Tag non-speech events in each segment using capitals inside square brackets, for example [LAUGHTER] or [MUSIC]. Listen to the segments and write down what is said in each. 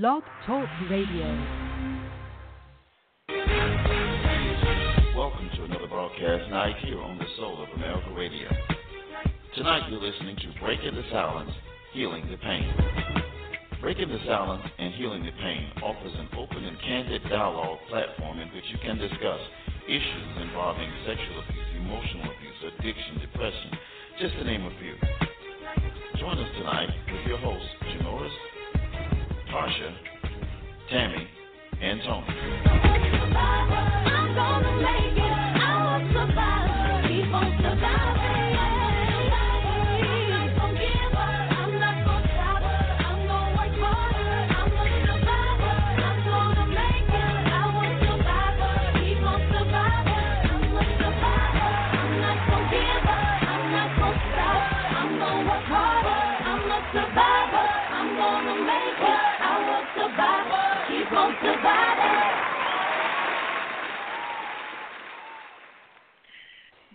Blog Talk Radio. Welcome to another broadcast night here on the Soul of America Radio. Tonight you're listening to Breaking the Silence, Healing the Pain. Breaking the Silence and Healing the Pain offers an open and candid dialogue platform in which you can discuss issues involving sexual abuse, emotional abuse, addiction, depression, just to name a few. Join us tonight with your hosts, Jenorice, Tasha, Tammy, and Tony.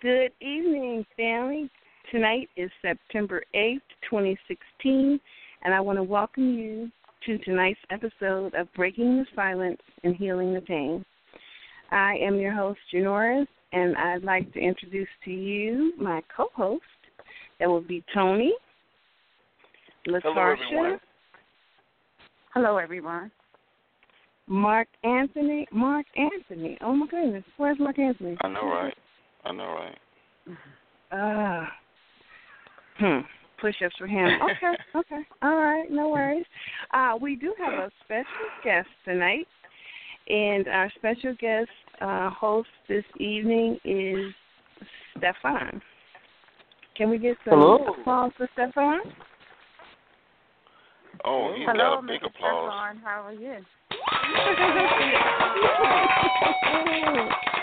Good evening, family. Tonight is September 8th, 2016, and I want to welcome you to tonight's episode of Breaking the Silence and Healing the Pain. I am your host, Jenorice, and I'd like to introduce to you my co host. That will be Tony, LaTarsha. Hello, everyone. Hello, everyone. Mark Anthony. Mark Anthony. Oh, my goodness. Where's Mark Anthony? I know, right? I know, right? Ah. Uh, hmm. Push ups for him. Okay, [LAUGHS] okay. All right, no worries. Uh, we do have a special guest tonight. And our special guest uh, host this evening is Stefan. Can we get some Hello. applause for Stefan? Oh, he's Hello, got a big Mr. applause. Stefan. How are you? [LAUGHS] [LAUGHS]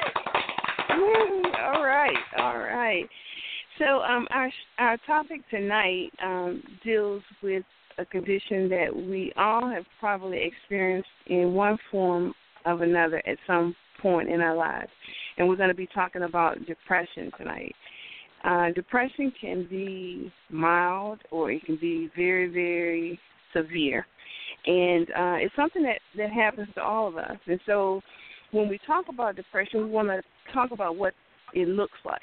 all right, all right. So um, our our topic tonight um, deals with a condition that we all have probably experienced in one form of another at some point in our lives, and we're going to be talking about depression tonight. Uh, depression can be mild or it can be very, very severe, and uh, it's something that that happens to all of us. And so, when we talk about depression, we want to talk about what it looks like.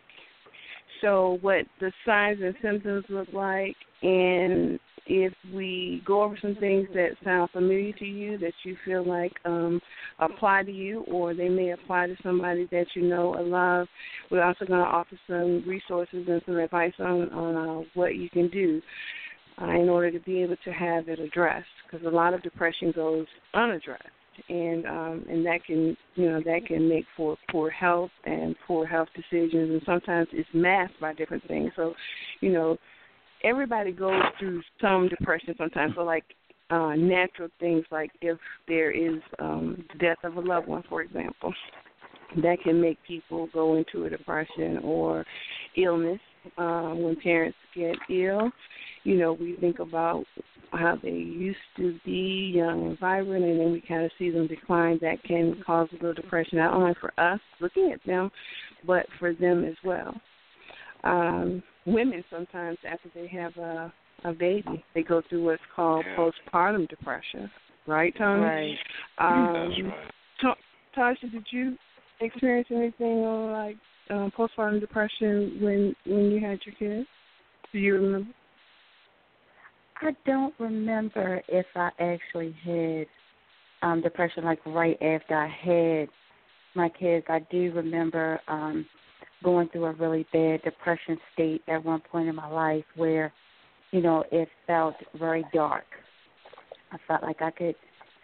So, what the signs and symptoms look like, and if we go over some things that sound familiar to you, that you feel like um, apply to you, or they may apply to somebody that you know or love, we're also going to offer some resources and some advice on on uh, what you can do uh, in order to be able to have it addressed. Because a lot of depression goes unaddressed and um and that can you know that can make for poor health and poor health decisions and sometimes it's masked by different things. So you know everybody goes through some depression sometimes. So like uh natural things like if there is um death of a loved one for example that can make people go into a depression or illness. Uh when parents get ill you know we think about how they used to be young and vibrant, and then we kind of see them decline. That can cause a little depression, not only for us looking at them, but for them as well. Um, women sometimes, after they have a, a baby, they go through what's called Yeah. postpartum depression. Right, Tony? Right. Um, That's right. Ta- Tasha, did you experience anything like um, postpartum depression when when you had your kids? Do you remember? I don't remember if I actually had um depression like right after I had my kids. I do remember um going through a really bad depression state at one point in my life where, you know, it felt very dark. I felt like I could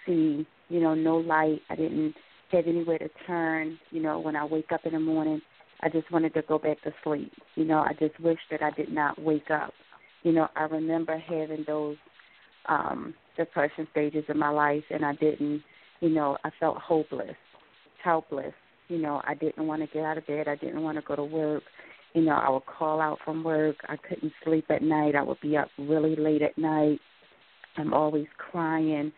see, you know, no light. I didn't have anywhere to turn, you know, when I wake up in the morning. I just wanted to go back to sleep. You know, I just wished that I did not wake up you know, I remember having those um depression stages in my life and I didn't, you know, I felt hopeless, helpless. You know, I didn't want to get out of bed. I didn't want to go to work. You know, I would call out from work. I couldn't sleep at night. I would be up really late at night. I'm always crying,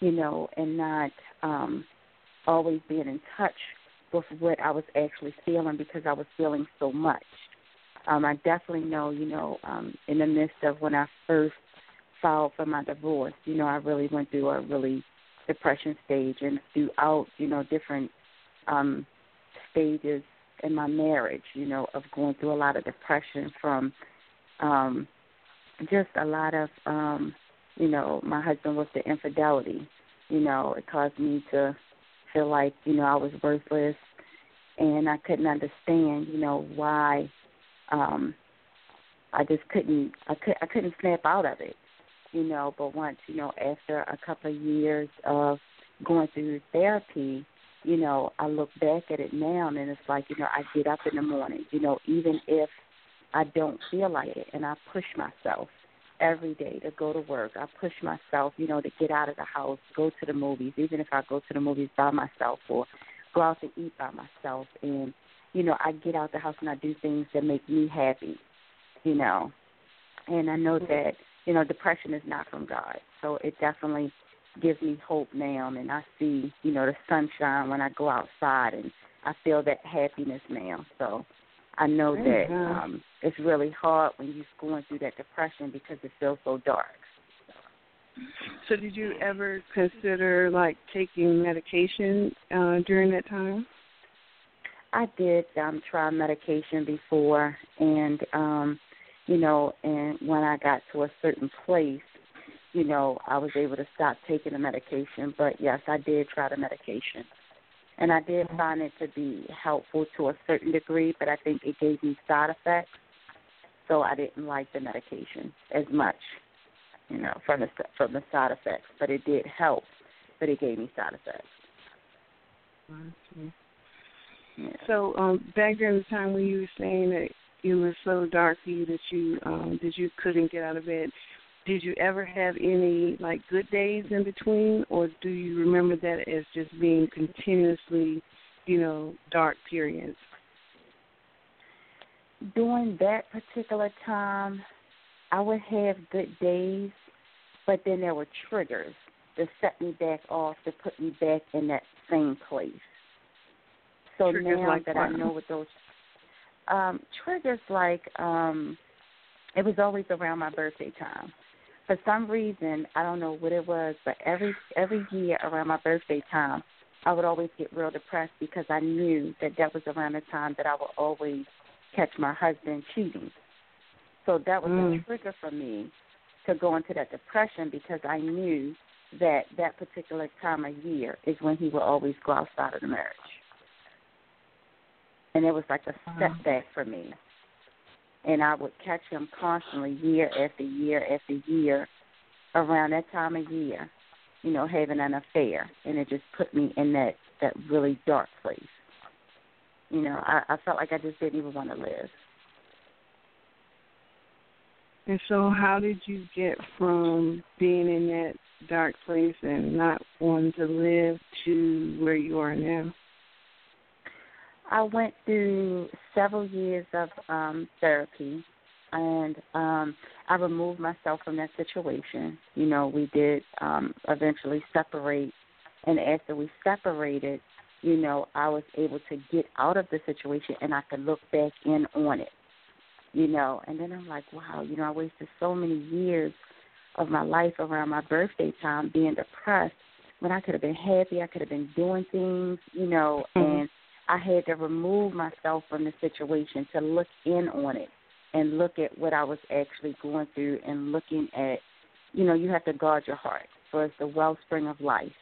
you know, and not um always being in touch with what I was actually feeling because I was feeling so much. Um, I definitely know, you know, um, in the midst of when I first filed for my divorce, you know, I really went through a really depression stage and throughout, you know, different um stages in my marriage, you know, of going through a lot of depression from um just a lot of um you know, my husband was the infidelity. You know, it caused me to feel like, you know, I was worthless and I couldn't understand, you know, why um I just couldn't I could I couldn't snap out of it. You know, but once, you know, after a couple of years of going through therapy, you know, I look back at it now and it's like, you know, I get up in the morning, you know, even if I don't feel like it and I push myself every day to go to work. I push myself, you know, to get out of the house, go to the movies, even if I go to the movies by myself or go out to eat by myself and you know, I get out the house and I do things that make me happy, you know. And I know that, you know, depression is not from God. So it definitely gives me hope now and I see, you know, the sunshine when I go outside and I feel that happiness now. So I know that um it's really hard when you're going through that depression because it feels so dark. So did you ever consider like taking medication uh during that time? I did um try medication before and um you know, and when I got to a certain place, you know, I was able to stop taking the medication. But yes, I did try the medication. And I did find it to be helpful to a certain degree, but I think it gave me side effects. So I didn't like the medication as much, you know, from the from the side effects. But it did help, but it gave me side effects. Yeah. So um, back during the time when you were saying that it was so dark for you that you um, that you couldn't get out of bed, did you ever have any like good days in between, or do you remember that as just being continuously, you know, dark periods? During that particular time, I would have good days, but then there were triggers to set me back off to put me back in that same place. So triggers now like that what? I know what those um triggers like um it was always around my birthday time for some reason I don't know what it was, but every every year around my birthday time, I would always get real depressed because I knew that that was around the time that I would always catch my husband cheating. So that was Mm. a trigger for me to go into that depression because I knew that that particular time of year is when he would always go outside of the marriage. And it was like a setback for me and I would catch him constantly year after year after year around that time of year, you know, having an affair and it just put me in that that really dark place. You know, I, I felt like I just didn't even want to live. And so, how did you get from being in that dark place and not wanting to live to where you are now? I went through several years of um therapy and um I removed myself from that situation. You know, we did um eventually separate and after we separated, you know, I was able to get out of the situation and I could look back in on it. You know, and then I'm like, wow, you know, I wasted so many years of my life around my birthday time being depressed when I could have been happy, I could have been doing things, you know, Mhm. and I had to remove myself from the situation to look in on it and look at what I was actually going through and looking at, you know, you have to guard your heart, for it's the wellspring of life,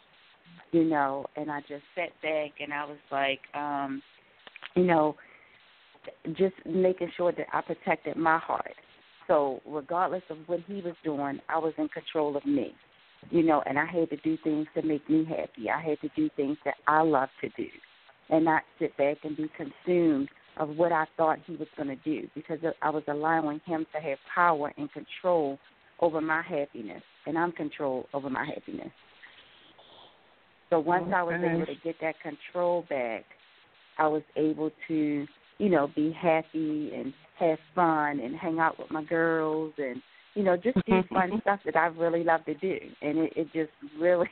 you know. And I just sat back and I was like, um, you know, just making sure that I protected my heart. So regardless of what he was doing, I was in control of me, you know, and I had to do things to make me happy. I had to do things that I love to do and not sit back and be consumed of what I thought he was going to do because I was allowing him to have power and control over my happiness, and I'm control over my happiness. So once I was able to get that control back, I was able to, you know, be happy and have fun and hang out with my girls and, you know, just do fun [LAUGHS] stuff that I really love to do. And it, it just really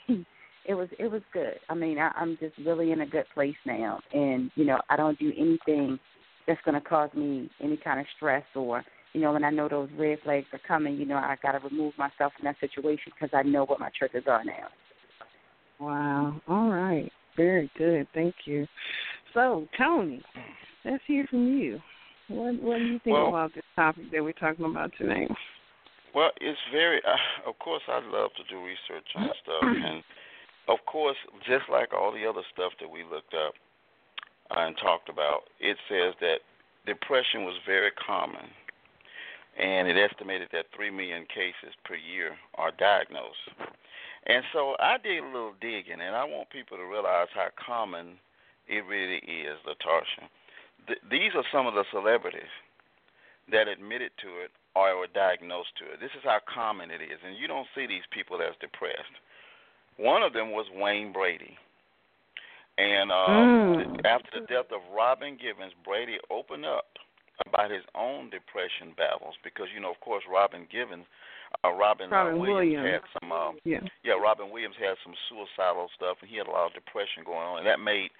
it was it was good. I mean, I, I'm just really in a good place now, and you know, I don't do anything that's going to cause me any kind of stress or you know, when I know those red flags are coming, you know, I got to remove myself from that situation because I know what my triggers are now. Wow. All right. Very good. Thank you. So, Tony, let's hear from you. What What do you think well, about this topic that we're talking about today? Well, it's very. Uh, of course, I love to do research on stuff, [CLEARS THROAT] and of course, just like all the other stuff that we looked up uh, and talked about, it says that depression was very common and it estimated that 3 million cases per year are diagnosed. And so I did a little digging, and I want people to realize how common it really is, Latasha. Th- these are some of the celebrities that admitted to it or were diagnosed to it. This is how common it is, and you don't see these people as depressed. One of them was Wayne Brady. And um, mm. after the death of Robin Givens, Brady opened up about his own depression battles because you know, of course, Robin Givens, uh, Robin, Robin uh, Williams, Williams, had some, um, yeah, yeah, Robin Williams had some suicidal stuff, and he had a lot of depression going on, and that made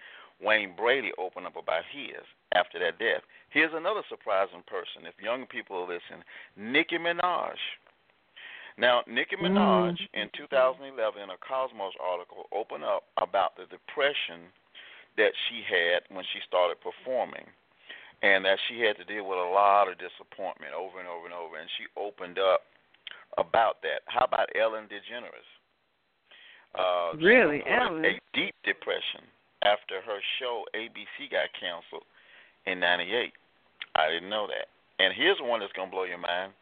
Wayne Brady open up about his after that death. Here's another surprising person. If young people listen, Nicki Minaj. Now, Nicki mm. Minaj mm. in 2011 in a Cosmos article opened up about the depression that she had when she started performing and that she had to deal with a lot of disappointment over and over and over. And she opened up about that. How about Ellen DeGeneres? Uh, really, Ellen? A deep depression after her show ABC got canceled in '98. I didn't know that. And here's one that's gonna blow your mind.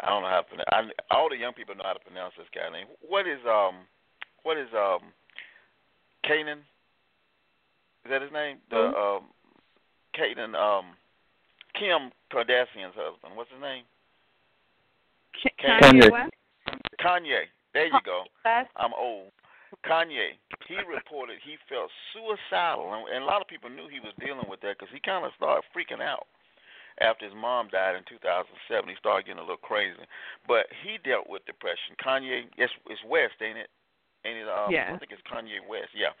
I don't know how to pronounce. I, all the young people know how to pronounce this guy's name. What is um, what is um, Canaan? Is that his name? The mm-hmm. um, Kaden, um, Kim Kardashian's husband. What's his name? Kanye. Kanye. Kanye. There you go. I'm old. Kanye. He reported he felt suicidal, and, and a lot of people knew he was dealing with that because he kind of started freaking out after his mom died in 2007. He started getting a little crazy, but he dealt with depression. Kanye, it's it's West, ain't it? Ain't it? Um, yeah. I think it's Kanye West. Yeah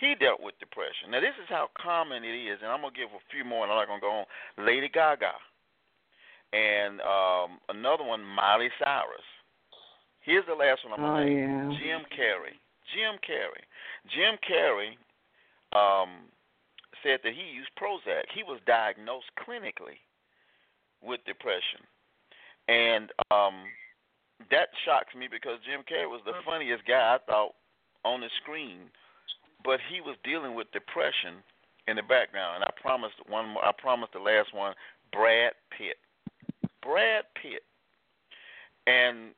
he dealt with depression. Now, this is how common it is, and I'm going to give a few more, and I'm not going to go on. Lady Gaga. And um, another one, Miley Cyrus. Here's the last one I'm going to oh, yeah. Jim Carrey. Jim Carrey. Jim Carrey um, said that he used Prozac. He was diagnosed clinically with depression. And um, that shocks me because Jim Carrey was the funniest guy I thought on the screen but he was dealing with depression in the background. And I promised one. More, I promised the last one, Brad Pitt. Brad Pitt, and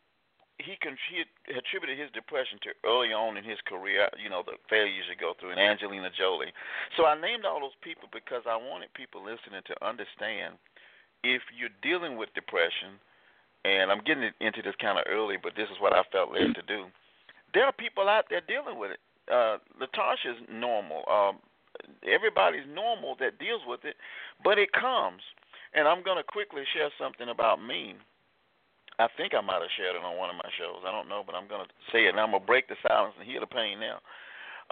he, con- he attributed his depression to early on in his career, you know, the failures you go through, and Angelina Jolie. So I named all those people because I wanted people listening to understand if you're dealing with depression, and I'm getting into this kind of early, but this is what I felt led to do. There are people out there dealing with it uh, Latasha's normal. Um, everybody's normal that deals with it, but it comes. And I'm going to quickly share something about me. I think I might have shared it on one of my shows. I don't know, but I'm going to say it. And I'm going to break the silence and heal the pain now.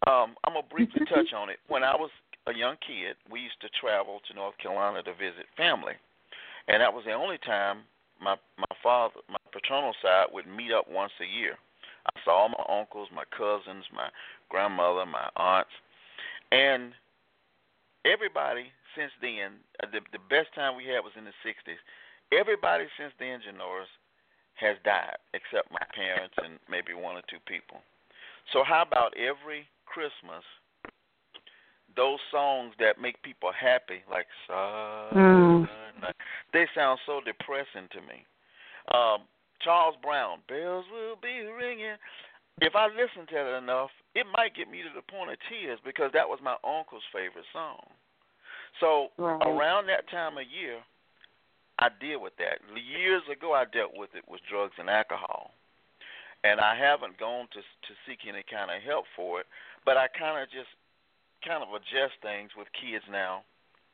Um, I'm going to briefly [LAUGHS] touch on it. When I was a young kid, we used to travel to North Carolina to visit family. And that was the only time my my father, my paternal side, would meet up once a year. I saw my uncles, my cousins, my grandmother, my aunts, and everybody since then. Uh, the the best time we had was in the '60s. Everybody since then, Jenorice, has died except my parents and maybe one or two people. So how about every Christmas? Those songs that make people happy, like mm. they sound so depressing to me. Um, Charles Brown, bells will be ringing. If I listen to it enough, it might get me to the point of tears because that was my uncle's favorite song. So right. around that time of year, I deal with that. Years ago, I dealt with it with drugs and alcohol, and I haven't gone to to seek any kind of help for it. But I kind of just kind of adjust things with kids now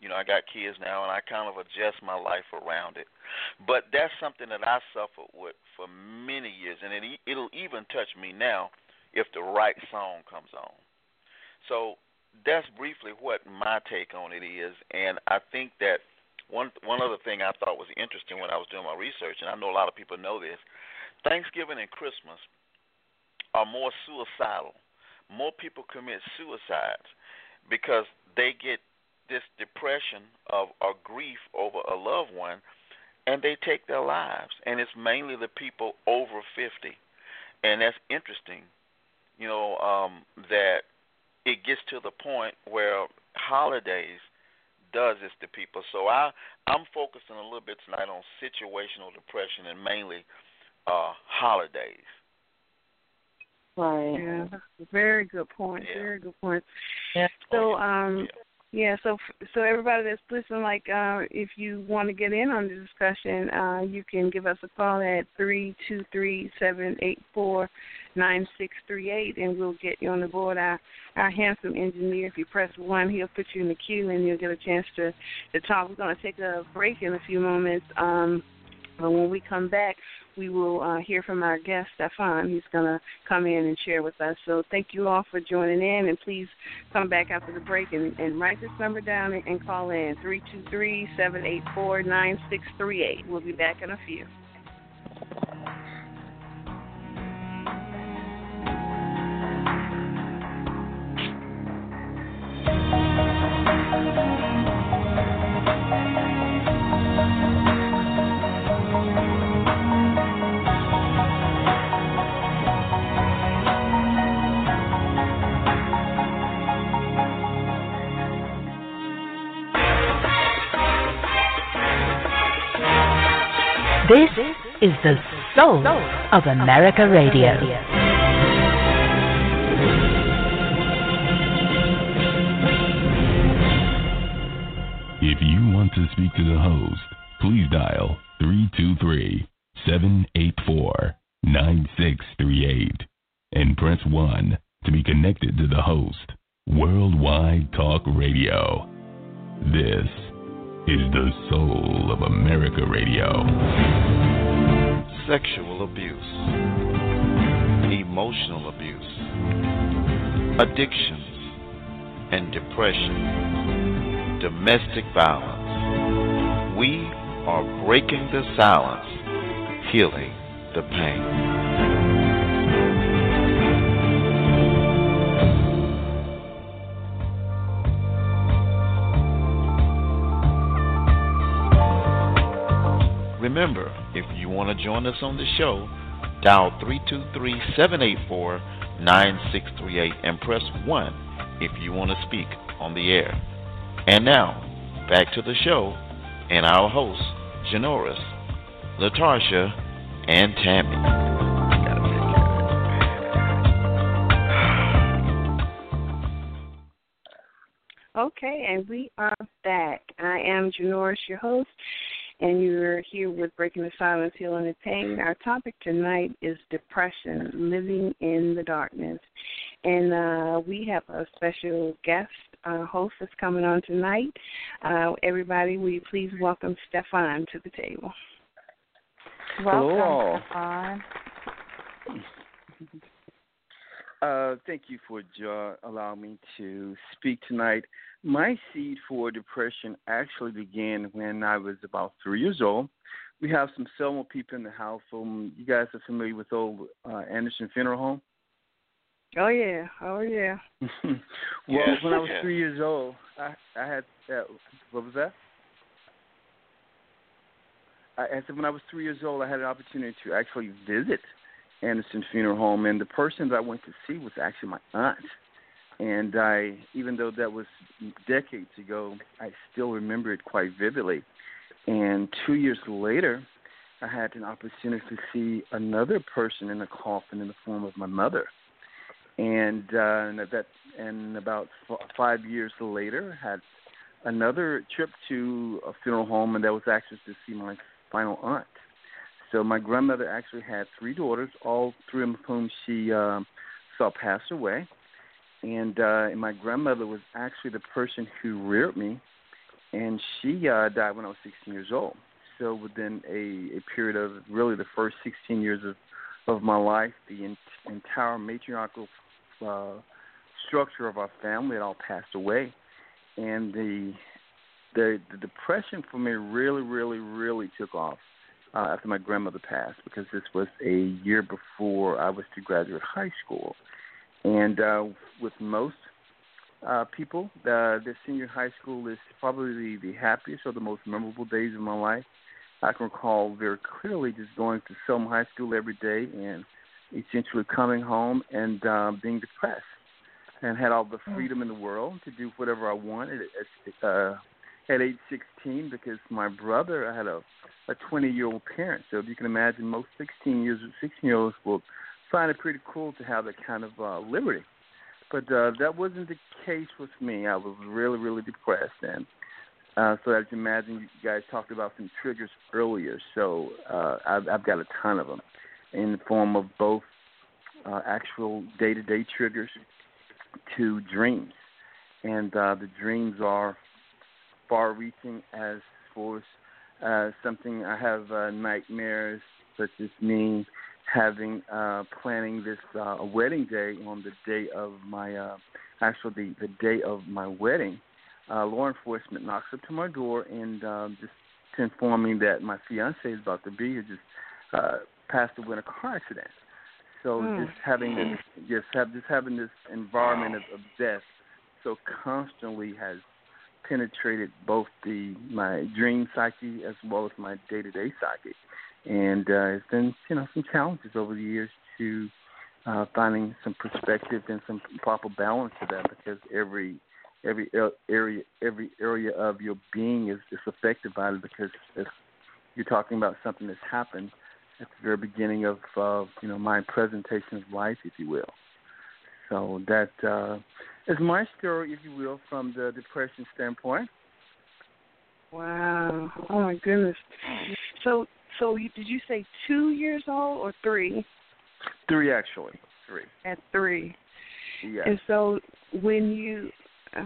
you know, I got kids now, and I kind of adjust my life around it. But that's something that I suffered with for many years, and it it'll even touch me now if the right song comes on. So that's briefly what my take on it is, and I think that one one other thing I thought was interesting when I was doing my research, and I know a lot of people know this. Thanksgiving and Christmas are more suicidal. More people commit suicides because they get this depression of or grief over a loved one and they take their lives. And it's mainly the people over 50 and that's interesting you know um that it gets to the point where holidays does this to people. So i i'm focusing a little bit tonight on situational depression and mainly uh holidays Right. Yeah, very good point. Yeah. Very good point. Yeah. So, Oh, yeah. um, yeah. So, so everybody that's listening, like, uh, if you want to get in on the discussion, uh, you can give us a call at three two three seven eight four nine six three eight, and we'll get you on the board. Our our handsome engineer, if you press one, he'll put you in the queue, and you'll get a chance to to talk. We're going to take a break in a few moments. Um, but when we come back, we will uh, hear from our guest, Stefan. He's going to come in and share with us. So thank you all for joining in, and please come back after the break and, and write this number down and, and call in, 323-784-9638. We'll be back in a few. This is the soul of America Radio. If you want to speak to the host, please dial 323 784 9638 and press 1 to be connected to the host. Worldwide Talk Radio. This is the soul of America Radio. Sexual abuse, emotional abuse, addictions and depression, domestic violence. We are breaking the silence, healing the pain. Remember, if you want to join us on the show, dial 323-784-9638 and press 1 if you want to speak on the air. And now, back to the show and our hosts, Jenorice, Latasha, and Tammy. Okay, and we are back. I am Jenorice, your host, and you're here with Breaking the Silence, Healing the Pain. Our topic tonight is depression, living in the darkness. And uh, we have a special guest uh, host that's coming on tonight. Uh, everybody, will you please welcome Stefan to the table? Welcome, Hello. Stefan. Uh, thank you for jo- allowing me to speak tonight. My seed for depression actually began when I was about three years old. We have some Selma people in the house. Um, you guys are familiar with old uh, Anderson Funeral Home? Oh, yeah. Oh, yeah. [LAUGHS] well, Yes, when I was yes. three years old, I, I had uh, what was that? I, I said when I was three years old, I had an opportunity to actually visit Anderson Funeral Home, and the person that I went to see was actually my aunt. And I, even though that was decades ago, I still remember it quite vividly. And two years later, I had an opportunity to see another person in a coffin in the form of my mother. And uh, and that, and about f- five years later, had another trip to a funeral home, and that was actually to see my final aunt. So my grandmother actually had three daughters, all three of whom she um, saw pass away. And, uh, and my grandmother was actually the person who reared me, and she uh, died when I was 16 years old. So within a, a period of really the first 16 years of, of my life, the in, entire matriarchal uh, structure of our family had all passed away, and the the the depression for me really, really, really took off uh, after my grandmother passed because this was a year before I was to graduate high school, and uh, with most uh, people, uh, the senior high school is probably the, the happiest or the most memorable days of my life. I can recall very clearly just going to Selma High School every day and essentially coming home and uh, being depressed and had all the mm. freedom in the world to do whatever I wanted uh, at age 16 because my brother, I had a a 20 year old parent. So if you can imagine, most 16 years 16 year olds will find it pretty cool to have that kind of uh, liberty. But uh, that wasn't the case with me. I was really, really depressed, and uh, so as you imagine, you guys talked about some triggers earlier. So uh, I've, I've got a ton of them in the form of both uh, actual day-to-day triggers to dreams, and uh, the dreams are as far as uh, something I have uh, nightmares, such as me having uh, planning this uh, wedding day on the day of my uh, actually the, the day of my wedding. Uh, law enforcement knocks up to my door and uh, just to inform me that my fiance is about to be here, just uh, passed away in a car accident. So mm. just having this, just have just having this environment of, of death, so constantly has penetrated both the my dream psyche as well as my day to day psyche, and uh, it's been you know some challenges over the years to uh, finding some perspective and some proper balance to that because every every area every area of your being is, is affected by it because if you're talking about something that's happened at the very beginning of uh, you know my presentation of life, if you will. So that uh, is my story, if you will, from the depression standpoint. Wow! Oh my goodness. So, so you, did you say two years old or three? Three, actually. Three. At three. Yes. And so, when you, uh,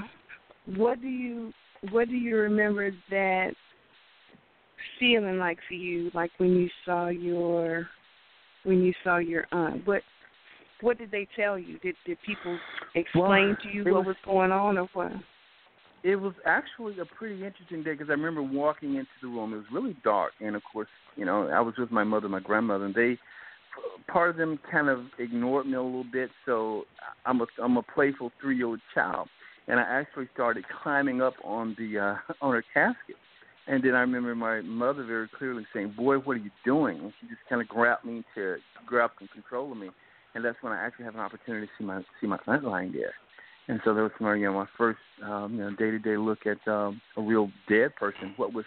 what do you, what do you remember that feeling like for you? Like when you saw your, when you saw your aunt. What what did they tell you? Did did people explain well, to you what was, was going on, or what? It was actually a pretty interesting day because I remember walking into the room. It was really dark, and of course, you know, I was with my mother, and my grandmother, and they part of them kind of ignored me a little bit. So I'm a I'm a playful three year old child, and I actually started climbing up on the uh, [LAUGHS] on her casket. And then I remember my mother very clearly saying, "Boy, what are you doing?" And she just kind of grabbed me to grab some control of me and that's when I actually have an opportunity to see my see my lying there. And so that was my you know my first um, you know day to day look at um, a real dead person. What was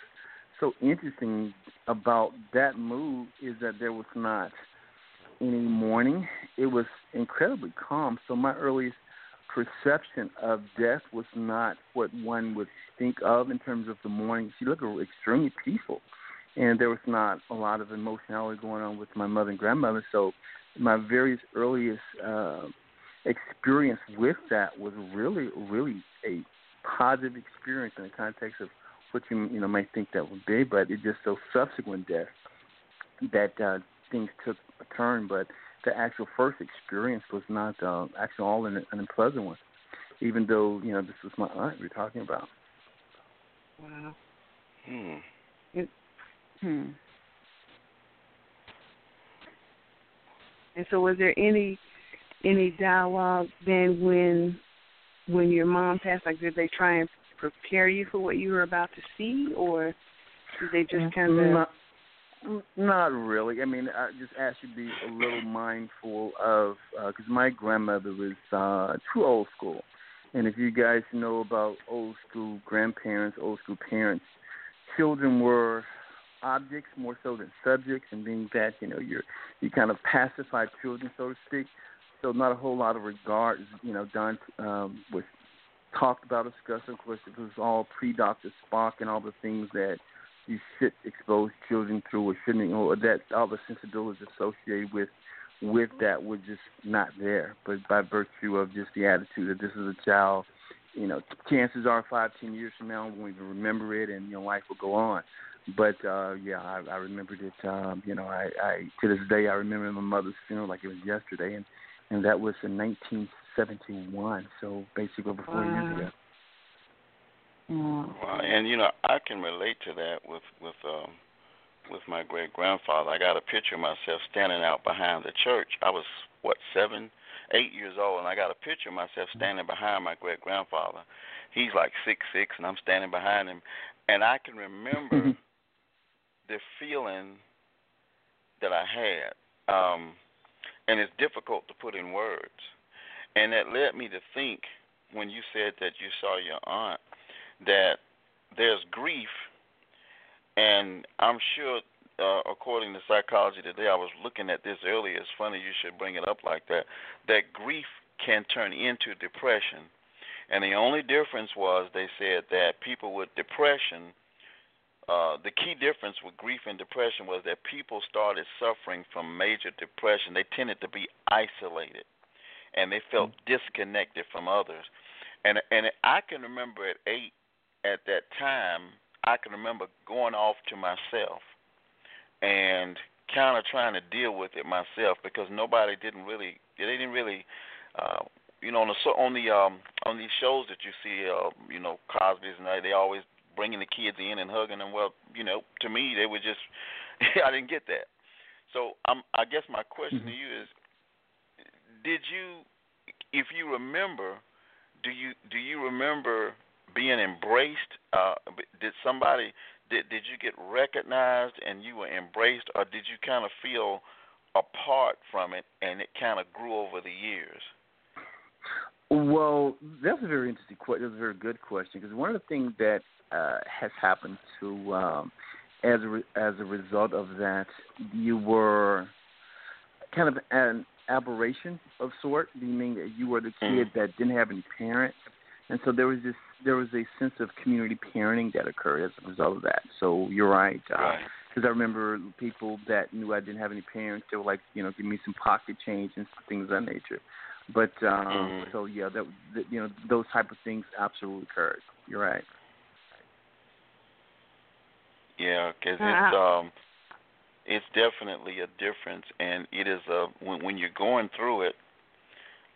so interesting about that move is that there was not any mourning. It was incredibly calm. So my earliest perception of death was not what one would think of in terms of the mourning. She looked extremely peaceful, and there was not a lot of emotionality going on with my mother and grandmother. So my very earliest uh, experience with that was really, really a positive experience in the context of what you you know might think that would be, but it just so subsequent death that uh, things took a turn. But the actual first experience was not uh, actually all an, an unpleasant one, even though you know this was my aunt we are talking about. Wow. Hmm. It, hmm. And so, was there any any dialogue then when when your mom passed? Like, did they try and prepare you for what you were about to see, or did they just kind of? Not, not really. I mean, I just ask you to be a little mindful of because uh, my grandmother was uh, too old school, and if you guys know about old school grandparents, old school parents, children were objects more so than subjects, and being that you know you're you kind of pacify children, so to speak. So not a whole lot of regard, you know, done um, was talked about, discussed. Of course, it was all pre-Dr. Spock and all the things that you should expose children through, or shouldn't, or that all the sensibilities associated with with that were just not there. But by virtue of just the attitude that this is a child, you know, chances are five, ten years from now, we won't even remember it, and you know, life will go on. But uh yeah, I, I remembered it. Um, you know, I, I to this day I remember my mother's funeral like it was yesterday, and and that was in 1971. So basically over four wow. years ago. Wow. And you know, I can relate to that with with um with my great grandfather. I got a picture of myself standing out behind the church. I was what seven, eight years old, and I got a picture of myself standing behind my great grandfather. He's like six six, and I'm standing behind him, and I can remember [LAUGHS] the feeling that I had. Um, and it's difficult to put in words. And that led me to think when you said that you saw your aunt that there's grief, and I'm sure, uh, according to psychology today, I was looking at this earlier. It's funny you should bring it up like that. That grief can turn into depression, and the only difference was they said that people with depression. Uh, the key difference with grief and depression was that people started suffering from major depression. They tended to be isolated, and they felt mm-hmm. disconnected from others. And and I can remember at eight at that time, I can remember going off to myself and kind of trying to deal with it myself because nobody didn't really they didn't really uh you know on the on the um on these shows that you see uh you know Cosby's and they, they always bringing the kids in and hugging them well you know to me they were just [LAUGHS] I didn't get that so I'm I guess my question mm-hmm. to you is did you if you remember do you do you remember being embraced? Uh, did somebody did did you get recognized and you were embraced, or did you kind of feel apart from it and it kind of grew over the years? Well, that's a very interesting question. That's a very good question because one of the things that uh, has happened to um, as a re- as a result of that, you were kind of an aberration of sort, meaning that you were the kid mm. that didn't have any parents, and so there was this there was a sense of community parenting that occurred as a result of that. So you're right. Uh, right. Because I remember people that knew I didn't have any parents. They were like, you know, give me some pocket change and things of that nature. But um mm-hmm. so yeah, that, that you know those type of things absolutely occurred. You're right. Yeah, because it's um, it's definitely a difference, and it is a when when you're going through it,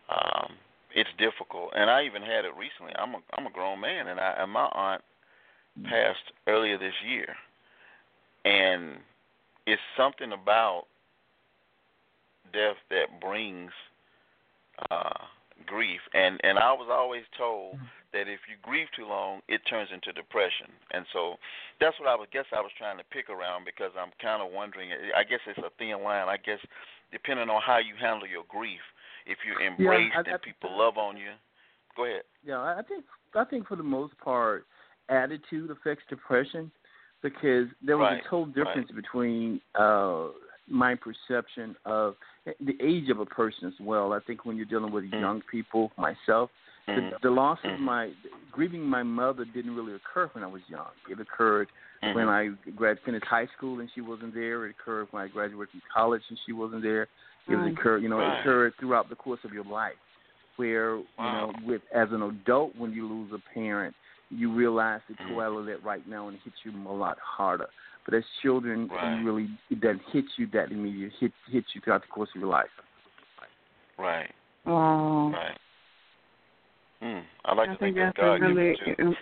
um, it's difficult. And I even had it recently. I'm a I'm a grown man, and I and my aunt passed earlier this year, and it's something about death that brings uh grief and and I was always told mm-hmm. that if you grieve too long it turns into depression and so that's what I would guess I was trying to pick around because I'm kind of wondering I guess it's a thin line I guess depending on how you handle your grief if you're embraced yeah, I, and people love on you. Go ahead. Yeah, I think I think for the most part, attitude affects depression because there was right, a total difference right. between uh my perception of the age of a person as well. I think when you're dealing with mm. young people, myself, mm. the, the loss mm. of my grieving my mother didn't really occur when I was young. It occurred mm. when I grad finished high school and she wasn't there. It occurred when I graduated from college and she wasn't there. It was occurred, you know, it occurred throughout the course of your life, where you know, with as an adult, when you lose a parent, you realize the toil of that right now, and it hits you a lot harder. But as children, right. you really it doesn't hit you that immediate. Hit hits you throughout the course of your life. Right. Wow. Right. Hmm. I like I to think, think that's that God a really. [LAUGHS]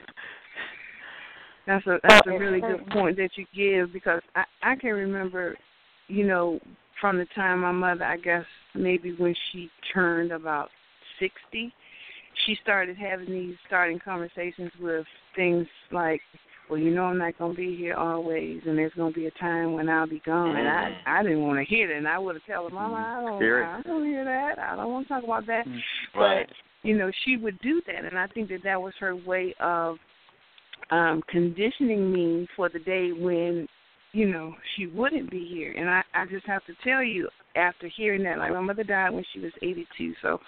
That's a that's a really good point that you give because I I can remember, you know, from the time my mother, I guess maybe when she turned about 60, she started having these starting conversations with things like, well, you know, I'm not going to be here always, and there's going to be a time when I'll be gone. And I, Mm. I didn't want to hear that, and I would have told her, Mama, I don't, I don't hear that. I don't want to talk about that. Right. But you know, she would do that, and I think that that was her way of um conditioning me for the day when you know, she wouldn't be here. And I, I just have to tell you, after hearing that, like my mother died when she was 82, so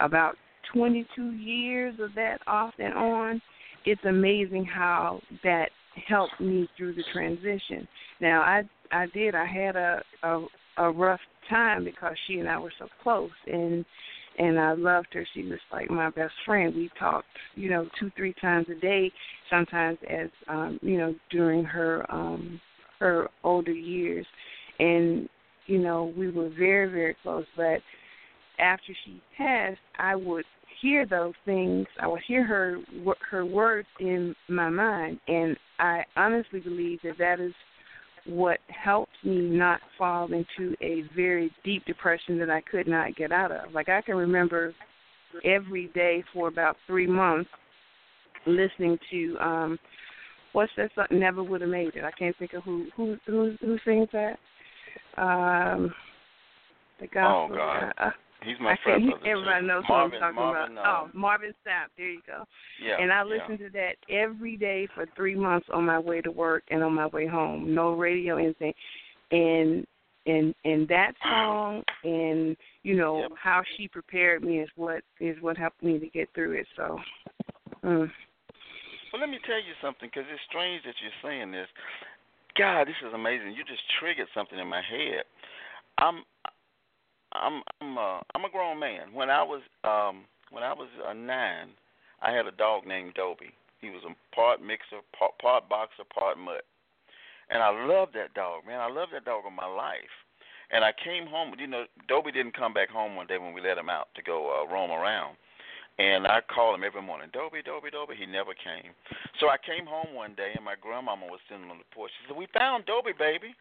about 22 years of that off and on, it's amazing how that helped me through the transition. Now, I I did. I had a a, a rough time because she and I were so close, and and I loved her. She was like my best friend. We talked, you know, two three times a day. Sometimes as um, you know during her um her older years, and you know we were very very close. But after she passed, I would hear those things. I would hear her her words in my mind, and I honestly believe that that is what helped me not fall into a very deep depression that I could not get out of. Like I can remember every day for about three months listening to um what's that song never would have made it. I can't think of who who who who sings that. Um the gospel oh, God. Uh, He's my friend. He, everybody knows Marvin, what I'm talking Marvin, about. Uh, oh, Marvin Sapp. There you go. Yeah. And I listened yeah. to that every day for three months on my way to work and on my way home. No radio, anything. And and and that song and you know yep. how she prepared me is what is what helped me to get through it. So. Mm. Well, let me tell you something because it's strange that you're saying this. God, this is amazing. You just triggered something in my head. I'm I'm I'm uh, I'm a grown man. When I was um when I was uh, nine, I had a dog named Dobie. He was a part mixer, part, part boxer, part mutt, and I loved that dog, man. I loved that dog of my life. And I came home. You know, Dobie didn't come back home one day when we let him out to go uh, roam around. And I called him every morning, Dobie, Dobie, Dobie. He never came. So I came home one day, and my grandmama was sitting on the porch. She said, "We found Dobie, baby."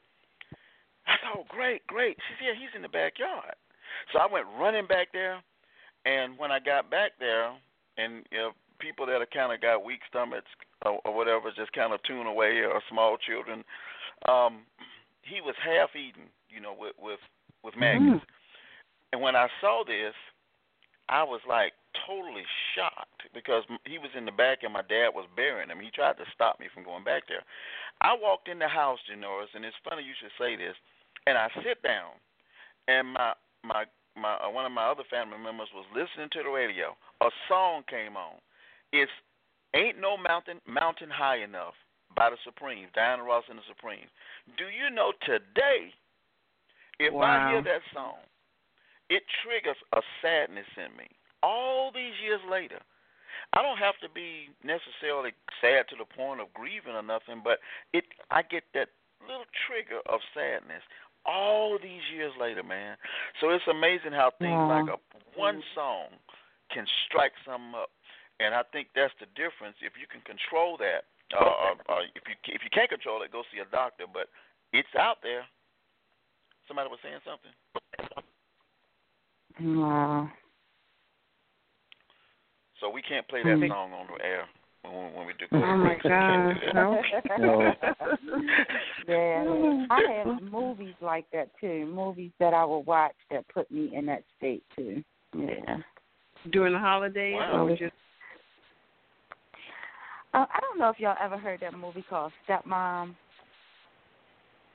I thought, [LAUGHS] oh, great, great. She said, yeah, he's in the backyard. So I went running back there, and when I got back there, and you know, people that have kind of got weak stomachs or, or whatever just kind of tune away, or small children, um, he was half eaten, you know, with with with maggots. Mm. And when I saw this, I was like totally shocked because he was in the back and my dad was burying him. He tried to stop me from going back there. I walked in the house, Jenorice, and it's funny you should say this. And I sit down, and my my my uh, one of my other family members was listening to the radio. A song came on. It's "Ain't No Mountain Mountain High Enough" by the Supremes, Diana Ross and the Supremes. Do you know today? If wow. I hear that song, it triggers a sadness in me. All these years later, I don't have to be necessarily sad to the point of grieving or nothing, but it I get that little trigger of sadness all these years later, man. So it's amazing how things wow. like a one song can strike something up, and I think that's the difference. If you can control that, uh, uh, if you if you can't control it, go see a doctor. But it's out there. Somebody was saying something. Wow. So we can't play that song on the air when, when we do. Oh my [LAUGHS] God! [LAUGHS] no. [LAUGHS] yeah, I have movies like that too. Movies that I will watch that put me in that state too. Yeah. During the holidays, wow. or just. Uh, I don't know if y'all ever heard that movie called Stepmom.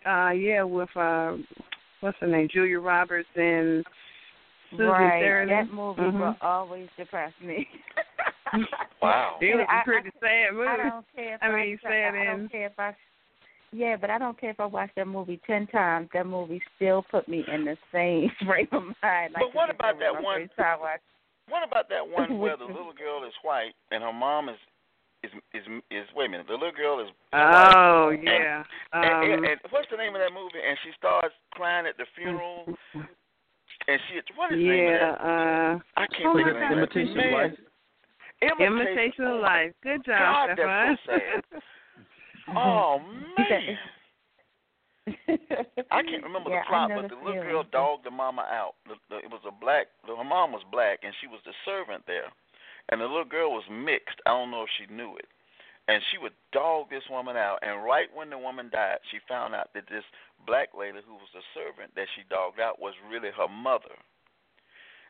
Uh, yeah, with uh, what's her name, Julia Roberts and Susan right. Sarandon. That movie mm-hmm. will always depress me. [LAUGHS] wow. It was I, a pretty sad movie. I don't care if I I, mean, I, sad I don't care if I. Yeah, but I don't care if I watch that movie ten times. That movie still put me in the same [LAUGHS] frame of mind. Like But what about that one? First time watch. What about that one where the little girl is white and her mom is is is is wait a minute, the little girl is Oh white, yeah. And, um, and, and what's the name of that movie? And she starts crying at the funeral. [LAUGHS] And she, what is the name of yeah, that? uh, I can't think of the name of that. Imitation Man. Life. Imitation, Imitation of Life. Good job, God, Stefan. so [LAUGHS] oh man. I can't remember yeah, the plot, but the the little girl dogged the mama out. The, the, it was a black. The, her mom was black, and she was the servant there, and the little girl was mixed. I don't know if she knew it, and she would dog this woman out. And right when the woman died, she found out that this black lady who was the servant that she dogged out was really her mother.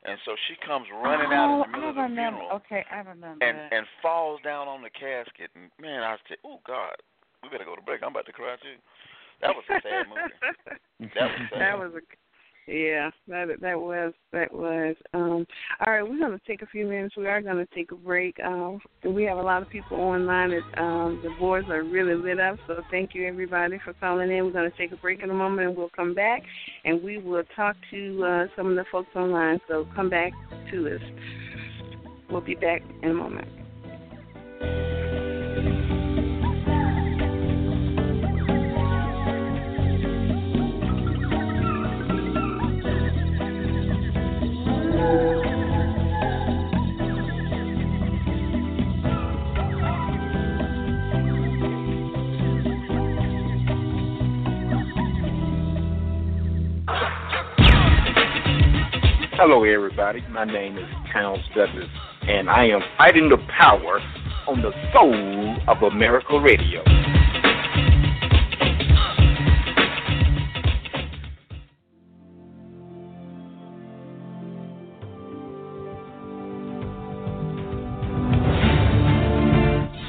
And so she comes running oh, out in oh, the middle I of the remember. funeral Okay, I remember. and and falls down on the casket. And man, I said, "Oh God, we better go to break. I'm about to cry too." That was a sad movie. That was sad. [LAUGHS] that was a yeah, that that was that was. Um, all right, we're gonna take a few minutes. We are gonna take a break. Um, we have a lot of people online. That, um, the boards are really lit up. So thank you everybody for calling in. We're gonna take a break in a moment, and we'll come back, and we will talk to uh, some of the folks online. So come back to us. We'll be back in a moment. Hello, everybody. My name is Towns Douglas, and I am fighting the power on the soul of America Radio.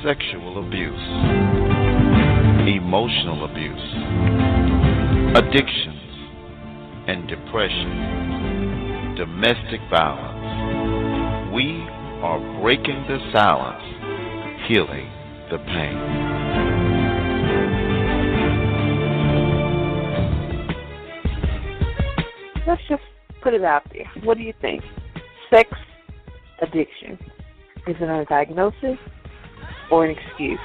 Sexual abuse, emotional abuse, addictions, and depression, domestic violence. We are breaking the silence, healing the pain. Let's just put it out there. What do you think? Sex addiction. Is it a diagnosis or an excuse?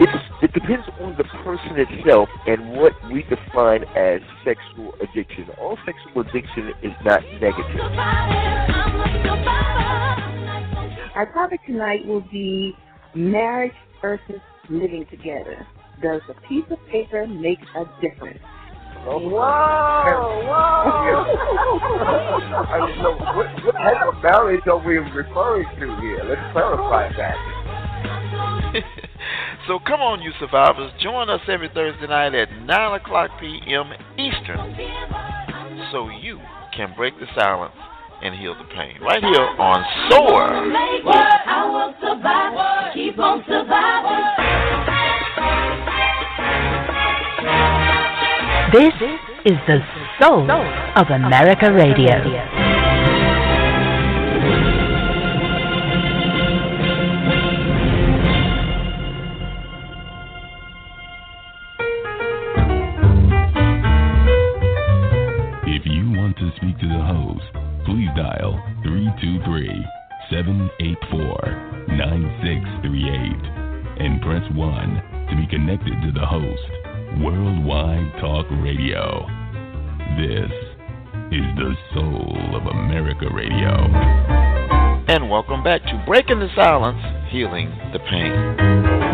It's, it depends on the person itself and what we define as sexual addiction. All sexual addiction is not negative. Our topic tonight will be marriage versus living together. Does a piece of paper make a difference? Oh, Whoa, whoa. [LAUGHS] I mean, no, what, what type of marriage are we referring to here? Let's clarify that. [LAUGHS] so come on, you survivors. Join us every Thursday night at 9 o'clock p.m. Eastern so you can break the silence and heal the pain. Right here on SOAR. I will survive. Keep on surviving. This is the soul of America Radio. To the host, please dial 323 784 9638 and press 1 to be connected to the host. Worldwide Talk Radio. This is the soul of America Radio. And welcome back to Breaking the Silence, Healing the Pain.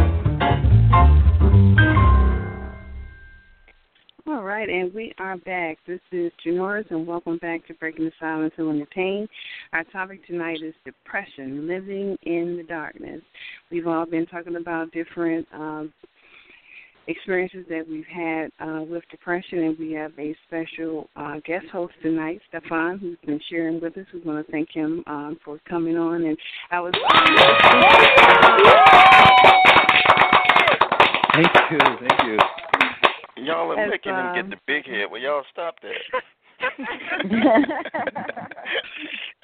And we are back. This is Jenorice, and welcome back to Breaking the Silence and the Pain. Our topic tonight is depression, living in the darkness. We've all been talking about different um, experiences that we've had uh, with depression, and we have a special uh, guest host tonight, Stefan, who's been sharing with us. We want to thank him um, for coming on. And I was. Thank you, thank you. Y'all are As, making him um, get the big head. Will y'all stop that? [LAUGHS]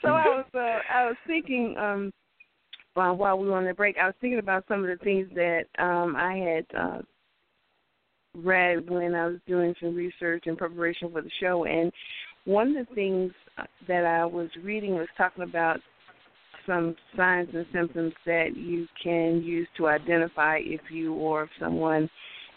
so I was uh, I was thinking um while while we were on the break, I was thinking about some of the things that um I had uh read when I was doing some research in preparation for the show and one of the things that I was reading was talking about some signs and symptoms that you can use to identify if you or if someone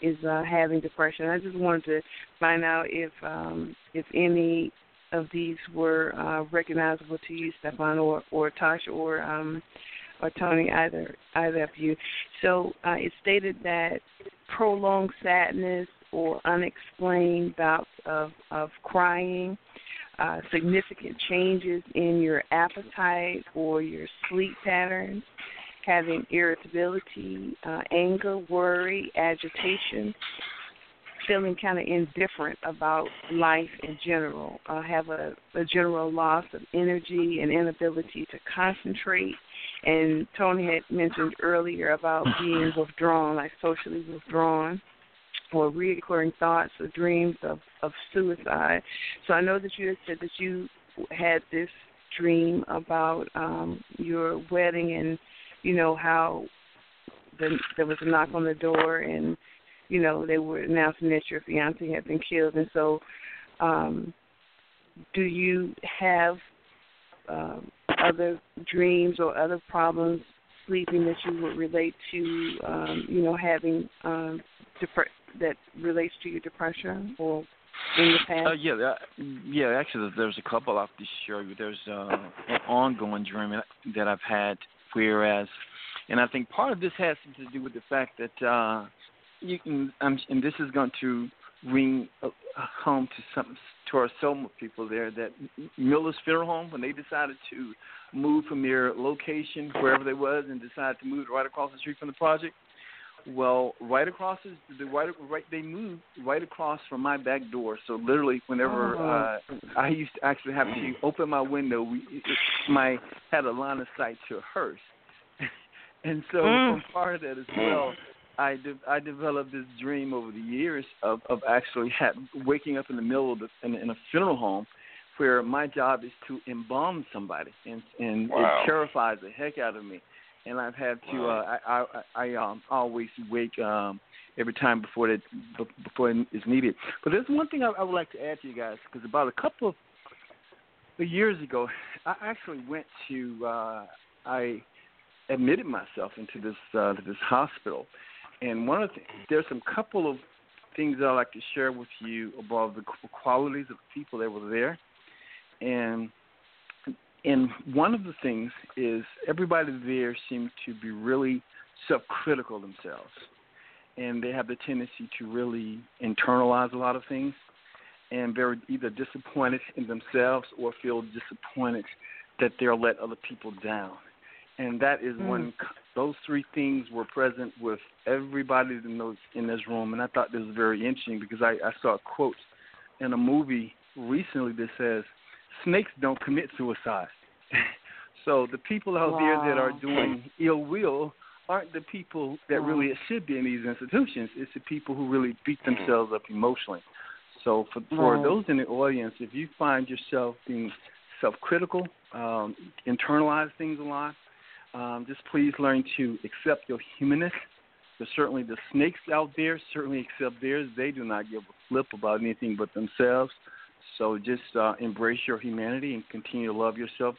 is uh, having depression. I just wanted to find out if um, if any of these were uh, recognizable to you, Stefan, or or Tasha, or um, or Tony, either either of you. So uh, it stated that prolonged sadness or unexplained bouts of of crying, uh, significant changes in your appetite or your sleep patterns, having irritability, uh, anger, worry, agitation, feeling kind of indifferent about life in general, uh, have a, a general loss of energy and inability to concentrate. And Tony had mentioned earlier about being withdrawn, like socially withdrawn, or reoccurring thoughts or dreams of, of suicide. So I know that you had said that you had this dream about um, your wedding and you know how the, there was a knock on the door and you know they were announcing that your fiance had been killed and so um do you have um other dreams or other problems sleeping that you would relate to um you know having um depre- that relates to your depression or in the past Uh, yeah, that, yeah. Actually, there's a couple I'll have to share you. There's uh, an ongoing dream that I've had, whereas, and I think part of this has something to do with the fact that uh, you can, um, and this is going to ring home to some to our Selma people there that Miller's Funeral Home when they decided to move from their location wherever they was and decided to move right across the street from the project. Well, right across is the right, right they moved right across from my back door. So literally, whenever Oh. uh, I used to actually have to open my window, we it, my had a line of sight to a hearse, [LAUGHS] and so Mm. part of that as well, I de- I developed this dream over the years of of actually ha- waking up in the middle of the in, in a funeral home, where my job is to embalm somebody, and and Wow. it terrifies the heck out of me, and I've had to uh, I I I um always wake um every time before that before it is needed. But there's one thing I, I would like to add to you guys because about a couple of years ago, I actually went to uh I admitted myself into this uh to this hospital and one of the there's some couple of things I'd like to share with you about the qualities of people that were there. And and one of the things is everybody there seemed to be really self-critical themselves, and they have the tendency to really internalize a lot of things, and they're either disappointed in themselves or feel disappointed that they'll let other people down. And that is one. Mm. Those three things were present with everybody in those in this room, and I thought this was very interesting because I, I saw a quote in a movie recently that says, "Snakes don't commit suicide." [LAUGHS] so the people out there that are doing ill will aren't the people that really it should be in these institutions. It's the people who really beat themselves up emotionally. So for for Right. those in the audience, if you find yourself being self-critical, um, internalize things a lot, um, just please learn to accept your humanness. There's certainly the snakes out there certainly accept theirs. They do not give a flip about anything but themselves. So just uh, embrace your humanity and continue to love yourself,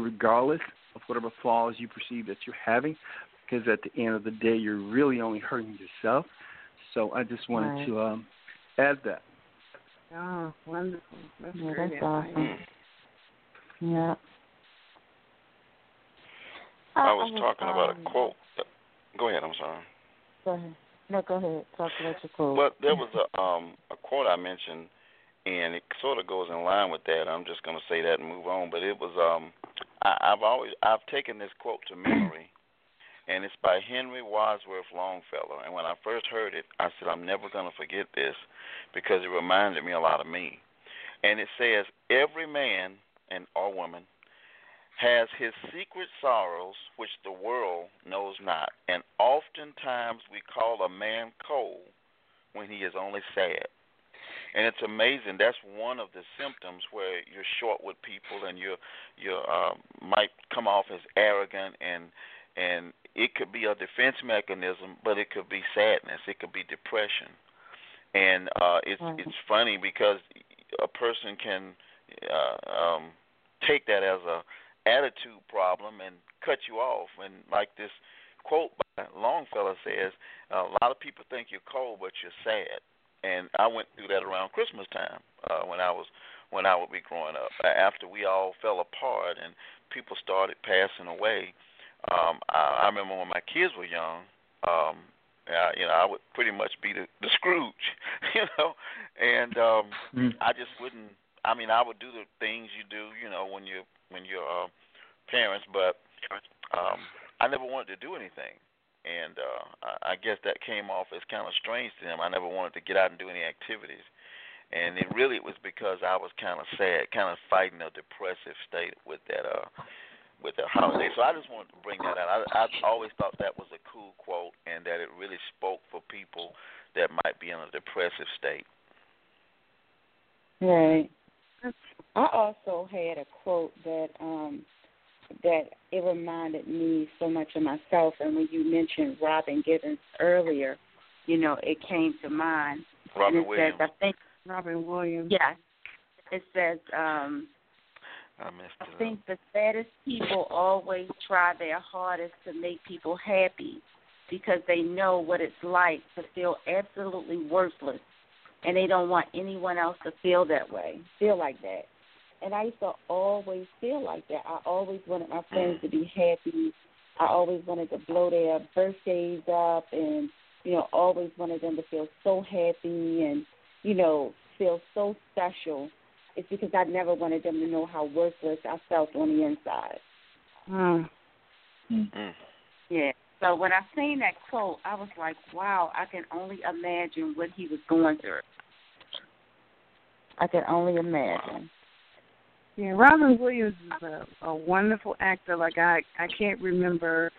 regardless of whatever flaws you perceive that you're having, because at the end of the day, you're really only hurting yourself. So I just wanted Right. to um, add that. Oh, wonderful. That's Yeah, that's advice. awesome. Yeah. I was talking about um, a quote. Go ahead. I'm sorry. Go ahead. No, go ahead. Talk about your quote. But there was a um a quote I mentioned, and it sort of goes in line with that. I'm just going to say that and move on. But it was um I, I've always I've taken this quote to memory, and it's by Henry Wadsworth Longfellow. And when I first heard it, I said I'm never going to forget this because it reminded me a lot of me. And it says every man and or woman has his secret sorrows which the world knows not, and oftentimes we call a man cold when he is only sad. And it's amazing. That's one of the symptoms where you're short with people, and you you uh, might come off as arrogant, and and it could be a defense mechanism, but it could be sadness, it could be depression, and uh, it's Right. it's funny because a person can uh, um, take that as a attitude problem and cut you off. And like this quote by Longfellow says, a lot of people think you're cold, but you're sad. And I went through that around Christmas time uh, when I was when I would be growing up. After we all fell apart and people started passing away, um, I, I remember when my kids were young. Um, I, you know, I would pretty much be the, the Scrooge, [LAUGHS] you know, and um, Mm. I just wouldn't. I mean, I would do the things you do, you know, when you when you're uh, parents, but um, I never wanted to do anything, and uh, I, guess that came off as kind of strange to them. I never wanted to get out and do any activities, and it really was because I was kind of sad, kind of fighting a depressive state with that uh with the holiday. So I just wanted to bring that out. I, I always thought that was a cool quote, and that it really spoke for people that might be in a depressive state. Right. I also had a quote that um that it reminded me so much of myself and when you mentioned Robin Gibbons earlier, you know, it came to mind. Robin and it Williams. says I think Robin Williams. yeah. It says, um I missed I think the saddest people always try their hardest to make people happy because they know what it's like to feel absolutely worthless and they don't want anyone else to feel that way, feel like that. And I used to always feel like that. I always wanted my friends to be happy. I always wanted to blow their birthdays up and, you know, always wanted them to feel so happy and, you know, feel so special It's because I never wanted them to know how worthless I felt on the inside. Mm. Mm. Yeah. So when I seen that quote, I was like, wow, I can only imagine what he was going through. I can only imagine. Yeah, Robin Williams is a, a wonderful actor. Like I, I can't remember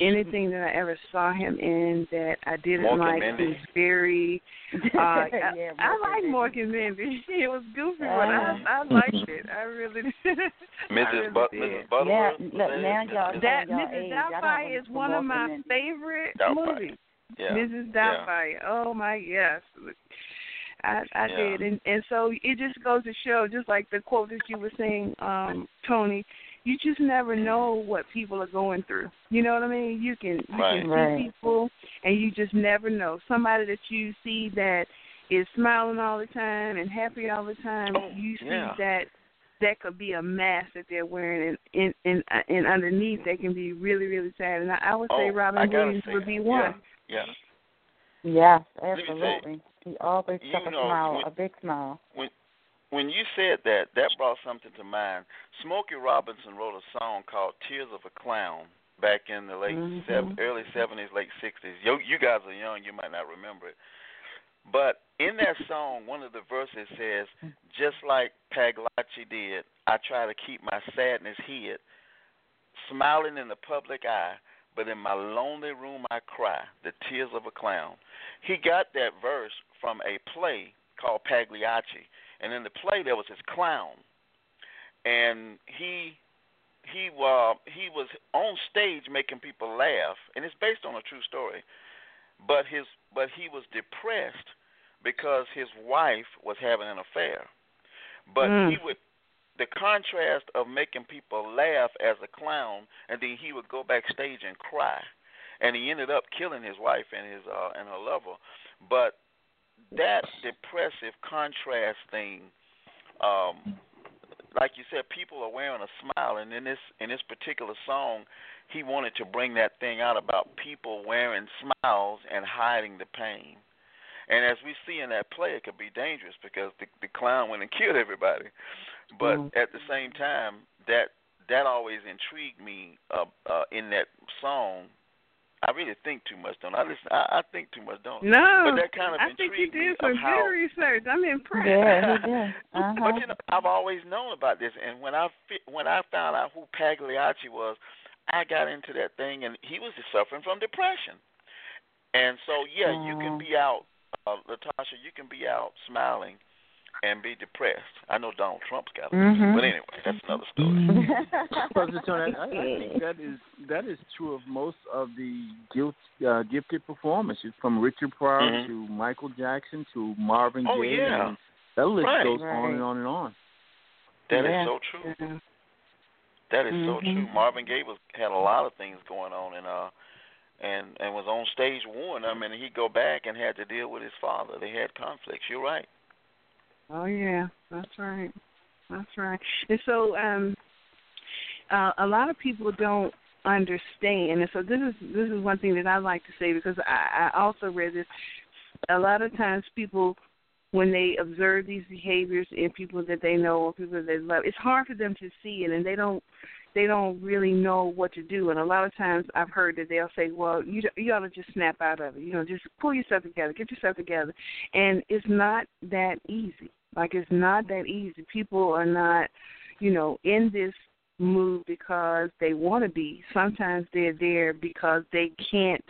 anything that I ever saw him in that I didn't Mork like. Mindy. He's very. [LAUGHS] Uh, I, Yeah, I Mork like and Mork and Mindy. It [LAUGHS] was goofy, but Uh-huh. I, I liked it. I really [LAUGHS] did. I Mrs. really But- did. Mrs. Butterworth. look, now y'all- Mrs. That y'all Mrs. age. Doubtfire is one of my Mindy. favorite Doubtfire. movies. Yeah. Mrs. Yeah. Doubtfire. Oh my yes. I I Yeah. did, and and so it just goes to show, just like the quote that you were saying, um, Tony, you just never know what people are going through. You know what I mean? You can you Right. can Right. see people, and you just never know. Somebody that you see that is smiling all the time and happy all the time, Oh, you see yeah. that that could be a mask that they're wearing, and and and, and underneath they can be really really sad. And I, I would say Oh, Robin Williams would it. be Yeah. one. Yeah. Yes, absolutely. He always kept a know, smile, when- a big smile. When you said that, that brought something to mind. Smokey Robinson wrote a song called "Tears of a Clown" back in the late Mhm. sev- early seventies, late sixties. You, you guys are young; you might not remember it. But in that song, one of the verses says, "Just like Pagliacci did, I try to keep my sadness hid, smiling in the public eye, but in my lonely room I cry, the tears of a clown." He got that verse from a play called Pagliacci, and in the play there was this clown, and he he uh, he was on stage making people laugh, and it's based on a true story. But his but he was depressed because his wife was having an affair. But Mm. he would the contrast of making people laugh as a clown, and then he would go backstage and cry, and he ended up killing his wife and his uh, and her lover. But that depressive contrast thing, um, like you said, people are wearing a smile, and in this in this particular song, he wanted to bring that thing out about people wearing smiles and hiding the pain. And as we see in that play, it could be dangerous because the, the clown went and killed everybody. But Mhm. at the same time, that that always intrigued me uh, uh, in that song. I really think too much, don't I? Listen, I, I think too much, don't I? No, But that kind of I think you intrigued me did some of how, good research. I'm impressed. Yeah, he did. [LAUGHS] Uh-huh. but you know, I've always known about this, and when I fi- when I found out who Pagliacci was, I got into that thing, and he was suffering from depression. And so, yeah, you can Mhm. be out, uh, Latarsha, you can be out smiling and be depressed. I know Donald Trump's got it, Mhm. but anyway, that's another story. Mm-hmm. [LAUGHS] [LAUGHS] I, I think that is that is true of most of the guilt, uh, gifted performances, from Richard Pryor Mhm. to Michael Jackson to Marvin Oh, Gaye. yeah. that list Right. goes on and on and on. That is Yeah. so true. Yeah. That is so Mhm. true. Marvin Gaye was had a lot of things going on, and uh, and and was on stage one. I mean, he'd go back and had to deal with his father. They had conflicts. You're right. Oh yeah, that's right. That's right. And so um uh, a lot of people don't understand and so this is this is one thing that I like to say because I, I also read this a lot of times people when they observe these behaviors in people that they know or people that they love, it's hard for them to see it and they don't they don't really know what to do. And a lot of times I've heard that they'll say, "Well, you you ought to just snap out of it. You know, just pull yourself together, get yourself together." And it's not that easy. Like it's not that easy. People are not, you know, in this mood because they want to be. Sometimes they're there because they can't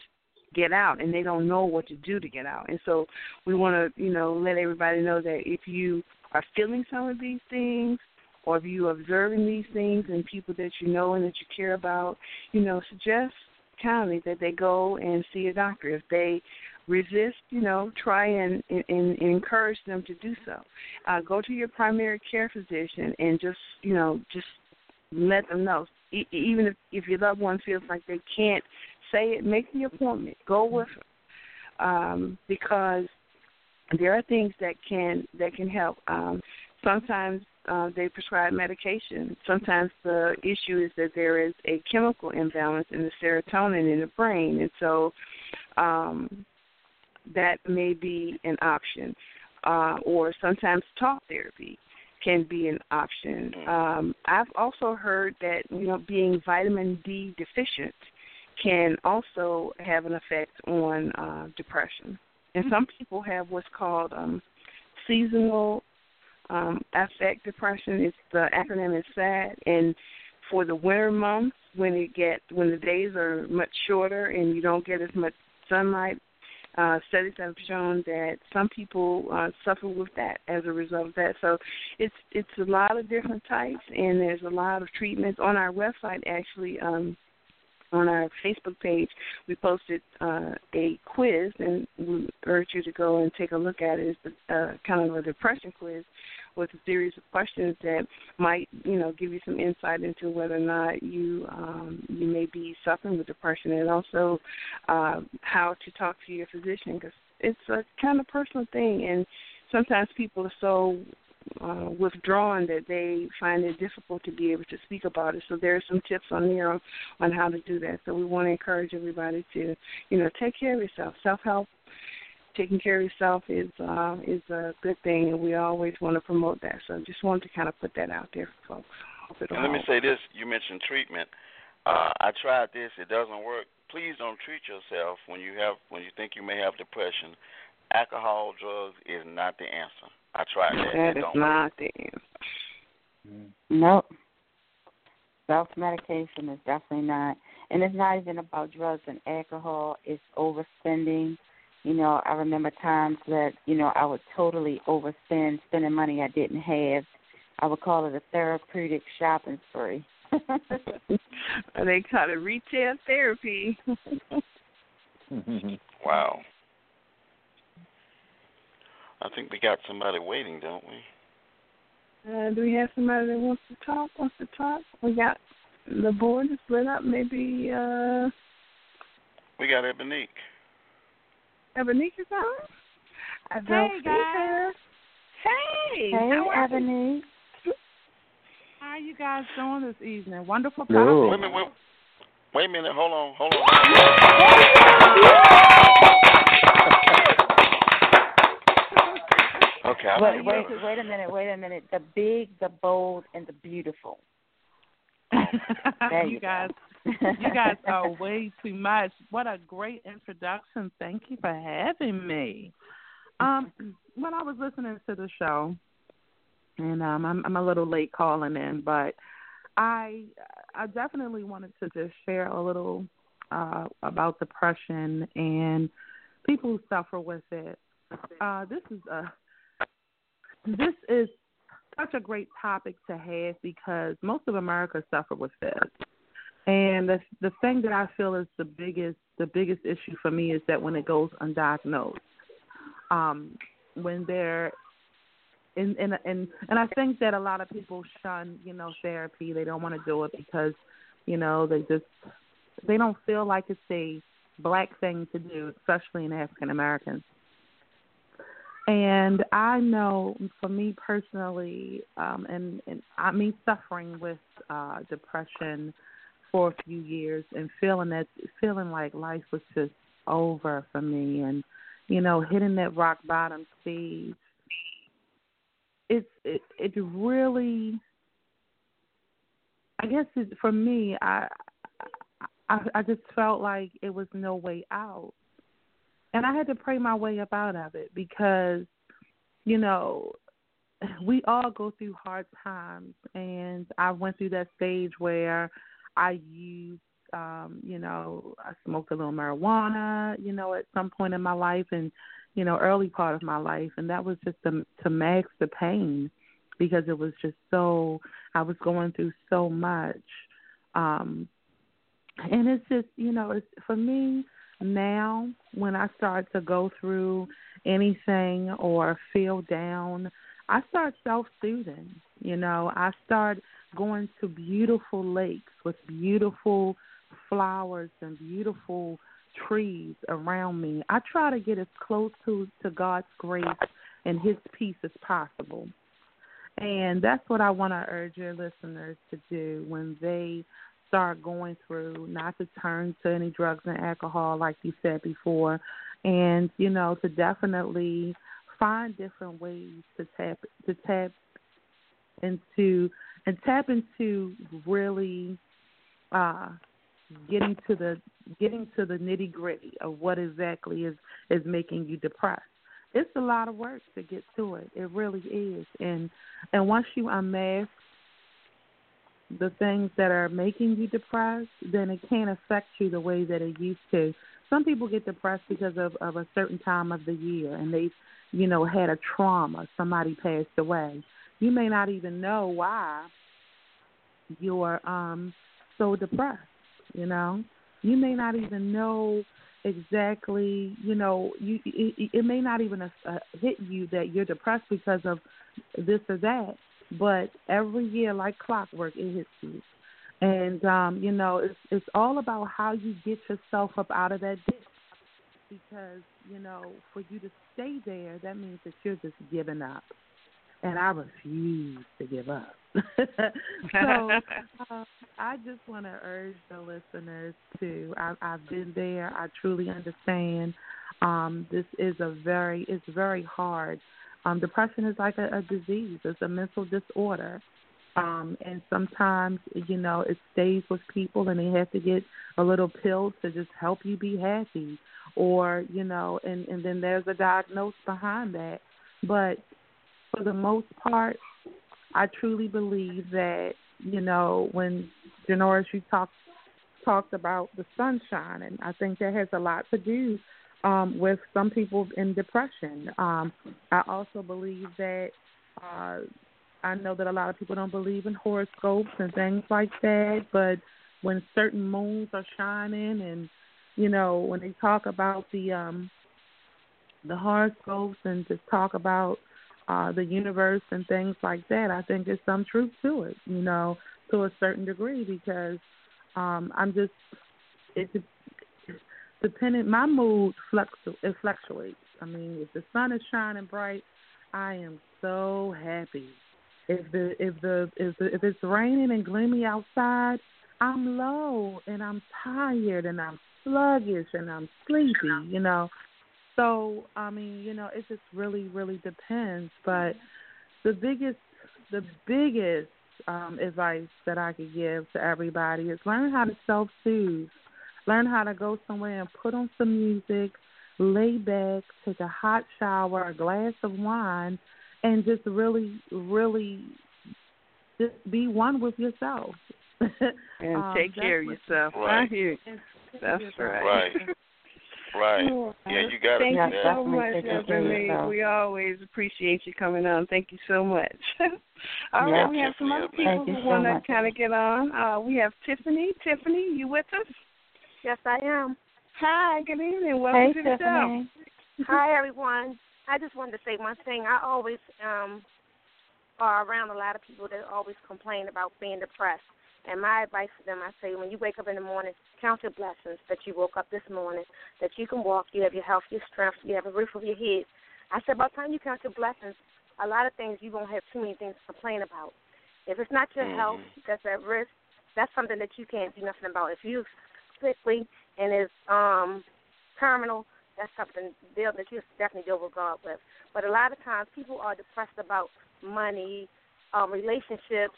get out and they don't know what to do to get out. And so we want to, you know, let everybody know that if you are feeling some of these things or if you are observing these things in people that you know and that you care about, you know, suggest kindly that they go and see a doctor. If they resist, you know, try and, and, and encourage them to do so. Uh, go to your primary care physician and just, you know, just let them know. E- even if, if your loved one feels like they can't say it, make the appointment. Go with them um, because there are things that can that can help. Um, sometimes uh, they prescribe medication. Sometimes the issue is that there is a chemical imbalance in the serotonin in the brain, and so um, that may be an option. uh, or sometimes talk therapy can be an option. Um, I've also heard that you know being vitamin D deficient can also have an effect on uh, depression. And some people have what's called um, seasonal um, affect depression. It's the acronym is SAD, and for the winter months when it get when the days are much shorter and you don't get as much sunlight uh, studies have shown that some people uh, suffer with that as a result of that. So it's it's a lot of different types, and there's a lot of treatments on our website. Actually, um, on our Facebook page, we posted uh, a quiz, and we urge you to go and take a look at it. It's uh, kind of a depression quiz with a series of questions that might, you know, give you some insight into whether or not you um, you may be suffering with depression, and also uh, how to talk to your physician because it's a kind of personal thing, and sometimes people are so uh, withdrawn that they find it difficult to be able to speak about it. So there are some tips on there on, on how to do that. So we want to encourage everybody to, you know, take care of yourself. Self help, taking care of yourself is uh, is a good thing, and we always want to promote that. So I just wanted to kind of put that out there for folks. And let me say this: you mentioned treatment. Uh, I tried this; it doesn't work. Please don't treat yourself when you have when you think you may have depression. Alcohol, drugs is not the answer. I tried that. That is not the answer. Nope. Self medication is definitely not. And it's not even about drugs and alcohol, it's overspending. You know, I remember times that, you know, I would totally overspend, spending money I didn't have. I would call it a therapeutic shopping spree. [LAUGHS] they call it retail therapy. [LAUGHS] wow. I think we got somebody waiting, don't we? Uh, do we have somebody that wants to talk? Wants to talk? We got the board is split up. Maybe. uh We got Ebonique. Ebonique is on. I hey guys. Hey. Hey, how Ebonique. How are you guys doing this evening? Wonderful topic. No. Wait a minute. Wait, wait a minute. Hold on. Hold on. [LAUGHS] Okay. I wait, wait, wait a minute. Wait a minute. The big, the bold, and the beautiful. [LAUGHS] you, you guys, you guys [LAUGHS] are way too much. What a great introduction. Thank you for having me. Um, when I was listening to the show, and um, I'm, I'm a little late calling in, but I I definitely wanted to just share a little uh, about depression and people who suffer with it. Uh, this is a this is such a great topic to have because most of America suffer with this. And the the thing that I feel is the biggest the biggest issue for me is that when it goes undiagnosed, um, when they're and and and and I think that a lot of people shun you know therapy. They don't want to do it because you know they just they don't feel like it's a black thing to do, especially in African Americans. And I know for me personally, um, and, and I me suffering with uh, depression for a few years and feeling that feeling like life was just over for me. And you know hitting that rock bottom stage it's it it really i guess it, for me I, I i just felt like it was no way out. And i had to pray my way up out of it because you know we all go through hard times. And i went through that stage where I used, um, you know, I smoked a little marijuana, you know, at some point in my life and, you know, early part of my life. And that was just to, to mask the pain because it was just so, I was going through so much. Um, and it's just, you know, it's for me now when I start to go through anything or feel down, I start self soothing. You know, I start going to beautiful lakes with beautiful flowers and beautiful trees around me. I try to get as close to to God's grace and His peace as possible. And that's what I want to urge your listeners to do when they start going through, not to turn to any drugs and alcohol, like you said before, and, you know, to definitely find different ways to tap to tap into and tap into really uh, getting to the getting to the nitty gritty of what exactly is is making you depressed. It's a lot of work to get to it. It really is. And and once you unmask the things that are making you depressed, then it can't affect you the way that it used to. Some people get depressed because of, of a certain time of the year and they've, you know, had a trauma, somebody passed away. You may not even know why you're um so depressed, you know. You may not even know exactly, you know, you it, it may not even uh, hit you that you're depressed because of this or that, but every year like clockwork it hits you. And um, you know, it's it's all about how you get yourself up out of that ditch. Because, you know, for you to stay there, that means that you're just giving up. And I refuse to give up. [LAUGHS] so uh, I just want to urge the listeners to. I, I've been there. I truly understand. Um, this is a very. It's very hard. Um, depression is like a, a disease. It's a mental disorder. Um, and sometimes, you know, it stays with people and they have to get a little pill to just help you be happy. Or, you know, and, and then there's a diagnosis behind that. But for the most part, I truly believe that you know when Jenorice you talked talked about the sunshine, and I think that has a lot to do um, with some people in depression. Um, I also believe that uh, I know that a lot of people don't believe in horoscopes and things like that, but when certain moons are shining, and you know when they talk about the um, the horoscopes and just talk about uh, the universe and things like that, I think there's some truth to it, you know, to a certain degree because um, I'm just it's dependent. My mood fluctu- it fluctuates. I mean, if the sun is shining bright, I am so happy. If the if the if the, if it's raining and gloomy outside, I'm low and I'm tired and I'm sluggish and I'm sleepy. You know, so I mean, you know, it just really, really depends. But the biggest, the biggest um, advice that I could give to everybody is learn how to self-soothe. Learn how to go somewhere and put on some music, lay back, take a hot shower, a glass of wine, and just really, really, just be one with yourself. [LAUGHS] and um, take care of yourself. Right. I hear. That's right. Right. Right. Yeah, you got Thank it. you so much, Ebony. We always appreciate you coming on. Thank you so much. [LAUGHS] All right, Yeah, we have some other people who so want to kind of get on. Uh, we have Tiffany. Tiffany, you with us? Yes, I am. Hi, good evening. Welcome Hey, to the Tiffany. [LAUGHS] Hi, everyone. I just wanted to say one thing. I always um are around a lot of people that always complain about being depressed. And my advice to them, I say, when you wake up in the morning, count your blessings that you woke up this morning, that you can walk, you have your health, your strength, you have a roof over your head. I said, by the time you count your blessings, a lot of things you won't have too many things to complain about. If it's not your health that's at risk, that's something that you can't do nothing about. If you're sickly and is um terminal, that's something deal that you definitely deal with God with. But a lot of times people are depressed about money, um, relationships,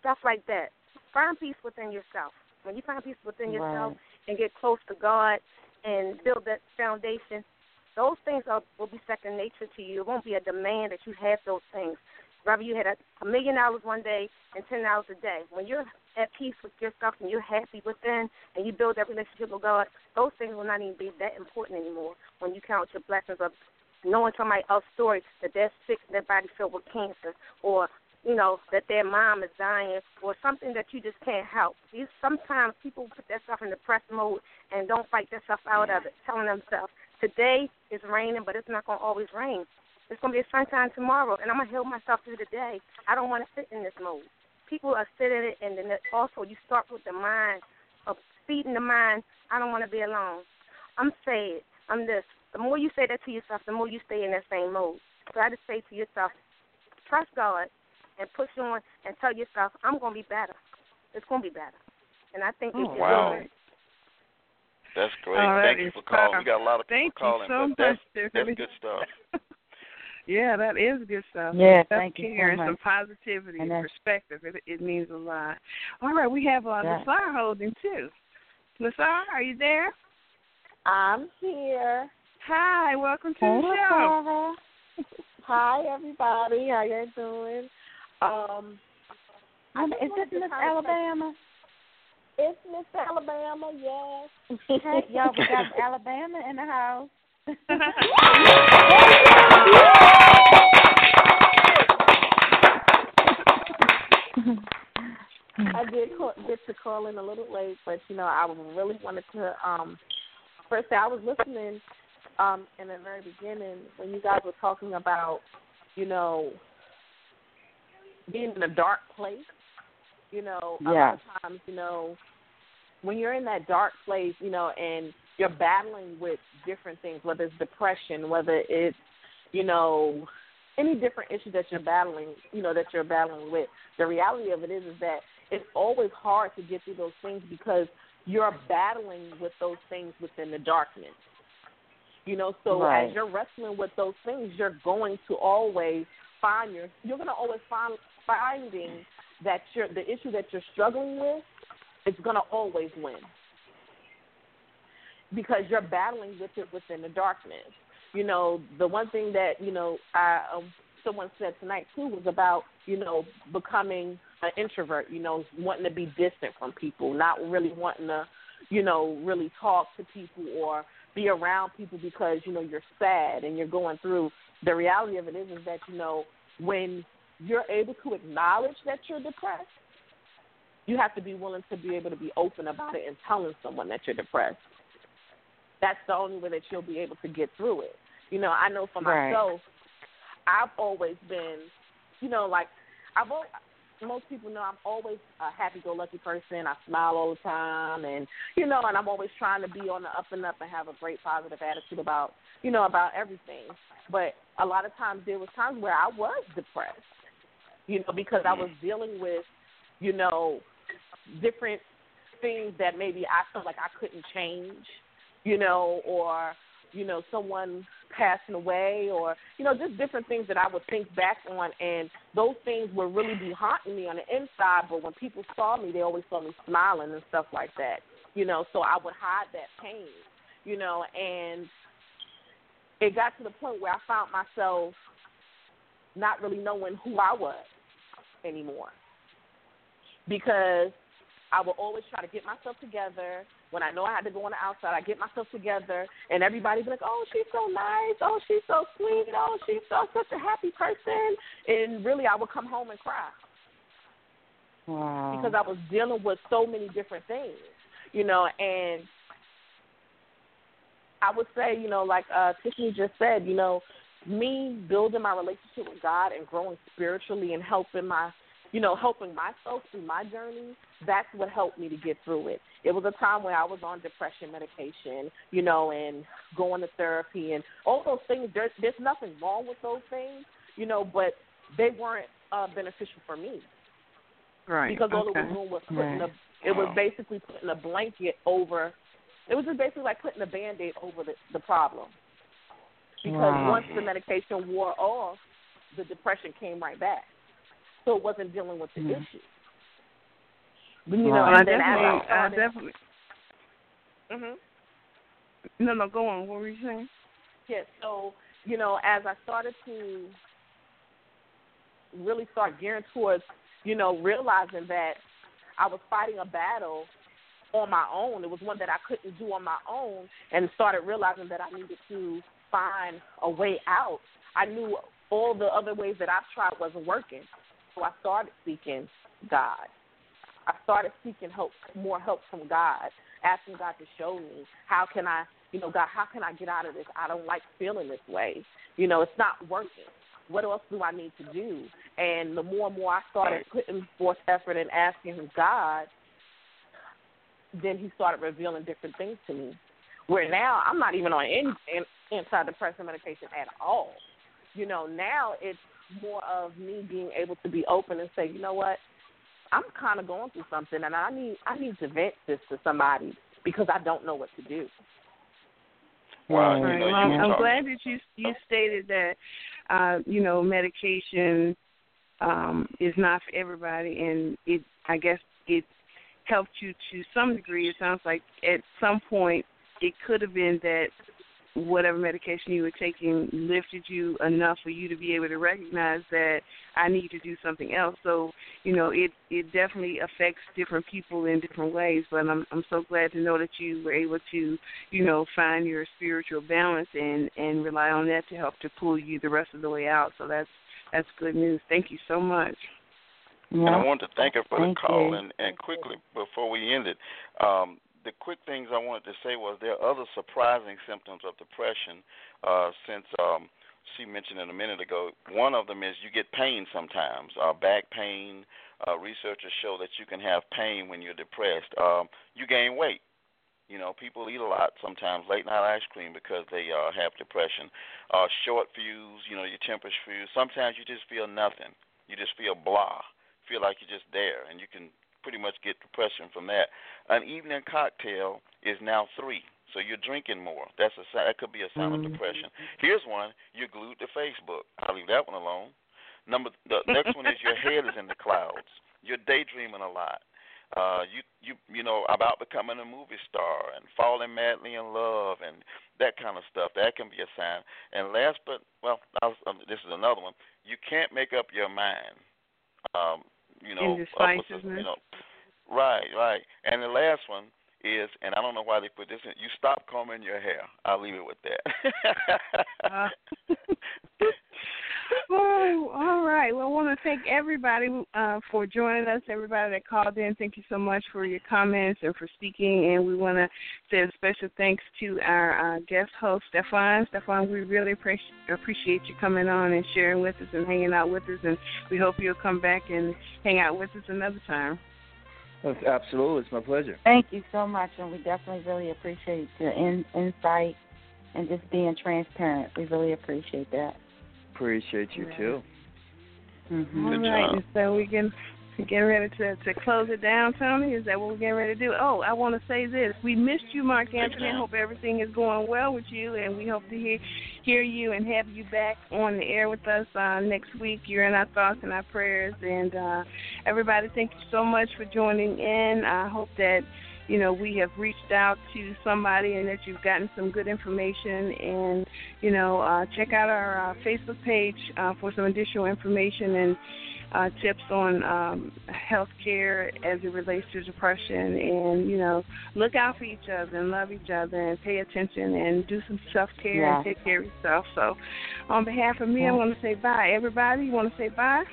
stuff like that. Find peace within yourself. When you find peace within yourself Right. and get close to God and build that foundation, those things are, will be second nature to you. It won't be a demand that you have those things. Whether you had a, a million dollars one day and ten dollars a day, when you're at peace with yourself and you're happy within and you build that relationship with God, those things will not even be that important anymore. When you count your blessings of knowing somebody else's story that they're sick and their body filled with cancer, or you know that their mom is dying, or something that you just can't help. These sometimes people put themselves in depressed mode and don't fight themselves out of it, telling themselves today is raining, but it's not to always rain. It's to be a sunshine tomorrow, and I'm to heal myself through the day. I don't want to sit in this mode. People are sitting in it, and then also you start with the mind of feeding the mind. I don't want to be alone. I'm sad. I'm this. The more you say that to yourself, the more you stay in that same mode. So I just say to yourself, trust God and push on and tell yourself, I'm going to be better. It's going to be better. And I think you Oh, should wow. do. That's great. All right, Thank you for calling. We got a lot of Thank people calling, you so but that's much, that's good stuff. [LAUGHS] Yeah, that is good stuff. Yeah, Self thank you so care and much. some positivity And and perspective. It, it means a lot. All right, we have uh, Yeah. Nassar holding too. Nassar, are you there? I'm here. Hi, welcome to Hey, the show. Hi, everybody. How you doing? Um, I Is this Miss Alabama? It's Miss Alabama, yes. Hey, [LAUGHS] y'all, we got Alabama in the house. I did call, get to call in a little late, but you know, I really wanted to. Um, first, I was listening um, in the very beginning when you guys were talking about, you know, being in a dark place. You know, a lot of times, you know, when you're in that dark place, you know, and you're battling with different things, whether it's depression, whether it's, you know, any different issue that you're battling, you know, that you're battling with. The reality of it is, is that it's always hard to get through those things because you're battling with those things within the darkness. You know, so Right. as you're wrestling with those things, you're going to always find your you're going to always find finding that you're the issue that you're struggling with is going to always win because you're battling with it within the darkness. You know, the one thing that you know, I um, someone said tonight too was about you know becoming an introvert. You know, wanting to be distant from people, not really wanting to, you know, really talk to people or be around people because you know you're sad and you're going through. The reality of it is, is that you know when you're able to acknowledge that you're depressed, you have to be willing to be able to be open about it and telling someone that you're depressed. That's the only way that you'll be able to get through it. You know, I know for Right. myself, I've always been, you know, like I've always, most people know I'm always a happy-go-lucky person. I smile all the time, and you know, and I'm always trying to be on the up and up and have a great positive attitude about, you know, about everything. But a lot of times there was times where I was depressed, you know, because I was dealing with, you know, different things that maybe I felt like I couldn't change, you know, or you know, someone passing away or, you know, just different things that I would think back on. And those things would really be haunting me on the inside, but when people saw me they always saw me smiling and stuff like that. You know, so I would hide that pain, you know, and it got to the point where I found myself not really knowing who I was anymore. Because I would always try to get myself together. When I know I had to go on the outside, I get myself together, and everybody be like, "Oh, she's so nice. Oh, she's so sweet. Oh, she's so such a happy person." And really, I would come home and cry Wow. because I was dealing with so many different things, you know. And I would say, you know, like uh, Tiffany just said, you know, me building my relationship with God and growing spiritually and helping my, you know, helping myself through my journey. That's what helped me to get through it. It was a time where I was on depression medication, you know, and going to therapy and all those things. There's there's nothing wrong with those things, you know, but they weren't uh, beneficial for me Right. because all okay. it was doing was putting Right. a it was basically putting a blanket over it was just basically like putting a band aid over the, the problem. Because once the medication wore off, the depression came right back. So it wasn't dealing with the Mm. issue. But, you know, Well, I and then definitely, I I definitely. Mhm. No, no, go on. What were you saying? Yes. So you know, as I started to really start gearing towards, you know, realizing that I was fighting a battle on my own. It was one that I couldn't do on my own, and started realizing that I needed to find a way out. I knew all the other ways that I've tried wasn't working, so I started seeking God. I started seeking help, more help from God, asking God to show me how can I, you know, God, how can I get out of this? I don't like feeling this way. You know, it's not working. What else do I need to do? And the more and more I started putting forth effort and asking God, then He started revealing different things to me. Where now I'm not even on any an- antidepressant medication at all. You know, now it's more of me being able to be open and say, you know what, I'm kind of going through something, and I need I need to vent this to somebody because I don't know what to do. Wow, you know, Well, I'm glad that you you stated that uh, you know, medication um, is not for everybody, and it, I guess, it helped you to some degree. It sounds like at some point it could have been that whatever medication you were taking lifted you enough for you to be able to recognize that I need to do something else. So, you know, it it definitely affects different people in different ways, but I'm I'm so glad to know that you were able to, you know, find your spiritual balance and and rely on that to help to pull you the rest of the way out. So that's that's good news. Thank you so much. And I want to thank her for Thank the call. you. And, and quickly, before we end it, um, the quick things I wanted to say was there are other surprising symptoms of depression. Uh, since um, she mentioned it a minute ago, one of them is you get pain sometimes, uh, back pain. Uh, researchers show that you can have pain when you're depressed. Um, you gain weight. You know, people eat a lot sometimes, late night ice cream because they uh, have depression. Uh, short fuse, you know, your temper's fuse. Sometimes you just feel nothing. You just feel blah. Feel like you're just there, and you can pretty much get depression from that. An evening cocktail is now three, so you're drinking more. That's a. That could be a sign of depression. Here's one: you're glued to Facebook. I'll leave that one alone. Number the [LAUGHS] next one is your head is in the clouds. You're daydreaming a lot. Uh, you you you know about becoming a movie star and falling madly in love and that kind of stuff. That can be a sign. And last but well, I was, um, this is another one. You can't make up your mind. Um, you know, Indecisiveness. opposites, you know, right, right. And the last one is, and I don't know why they put this in. You stop combing your hair. I'll leave it with that. Uh, [LAUGHS] [LAUGHS] oh, all right. Well, I want to thank everybody uh, for joining us. Everybody that called in, thank you so much for your comments and for speaking. And we want to say a special thanks to our uh, guest host, Stefan. Stefan, we really appreciate appreciate you coming on and sharing with us and hanging out with us. And we hope you'll come back and hang out with us another time. Yes, Absolutely, it's my pleasure. Thank you so much, and we definitely really appreciate the in, insight and just being transparent. We really appreciate that. Appreciate you too. Mm-hmm. All right, and so we can get ready to to close it down, Tony. Is that what we're getting ready to do? Oh, I want to say this: we missed you, Mark Anthony. I hope everything is going well with you, and we hope to hear hear you and have you back on the air with us uh, next week. You're in our thoughts and our prayers, and uh, everybody, thank you so much for joining in. I hope that you know we have reached out to somebody and that you've gotten some good information and you know uh, check out our uh, facebook page uh, for some additional information and uh, tips on um, health care as it relates to depression and you know look out for each other and love each other and pay attention and do some self care Yeah. and take care of yourself so on behalf of me i want to say bye everybody you want to say bye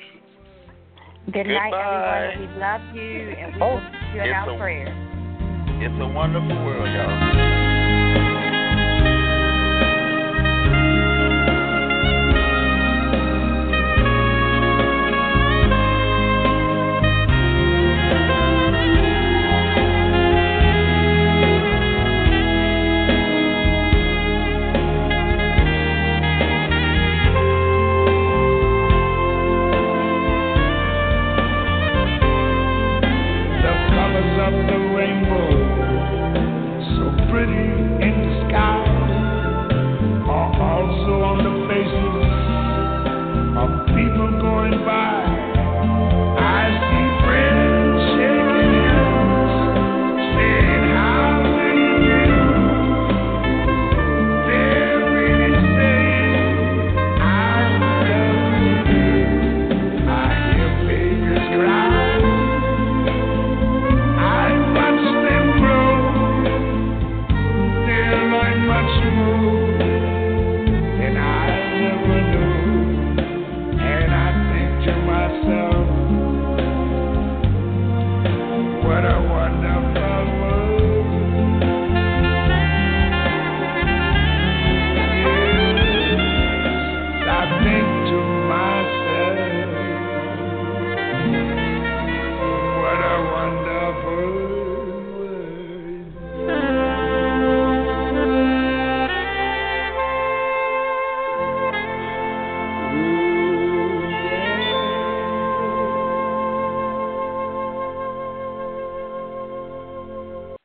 Good night, Goodbye. everyone. We love you, and we Oh, will keep you in our a- prayers. It's a wonderful world, y'all.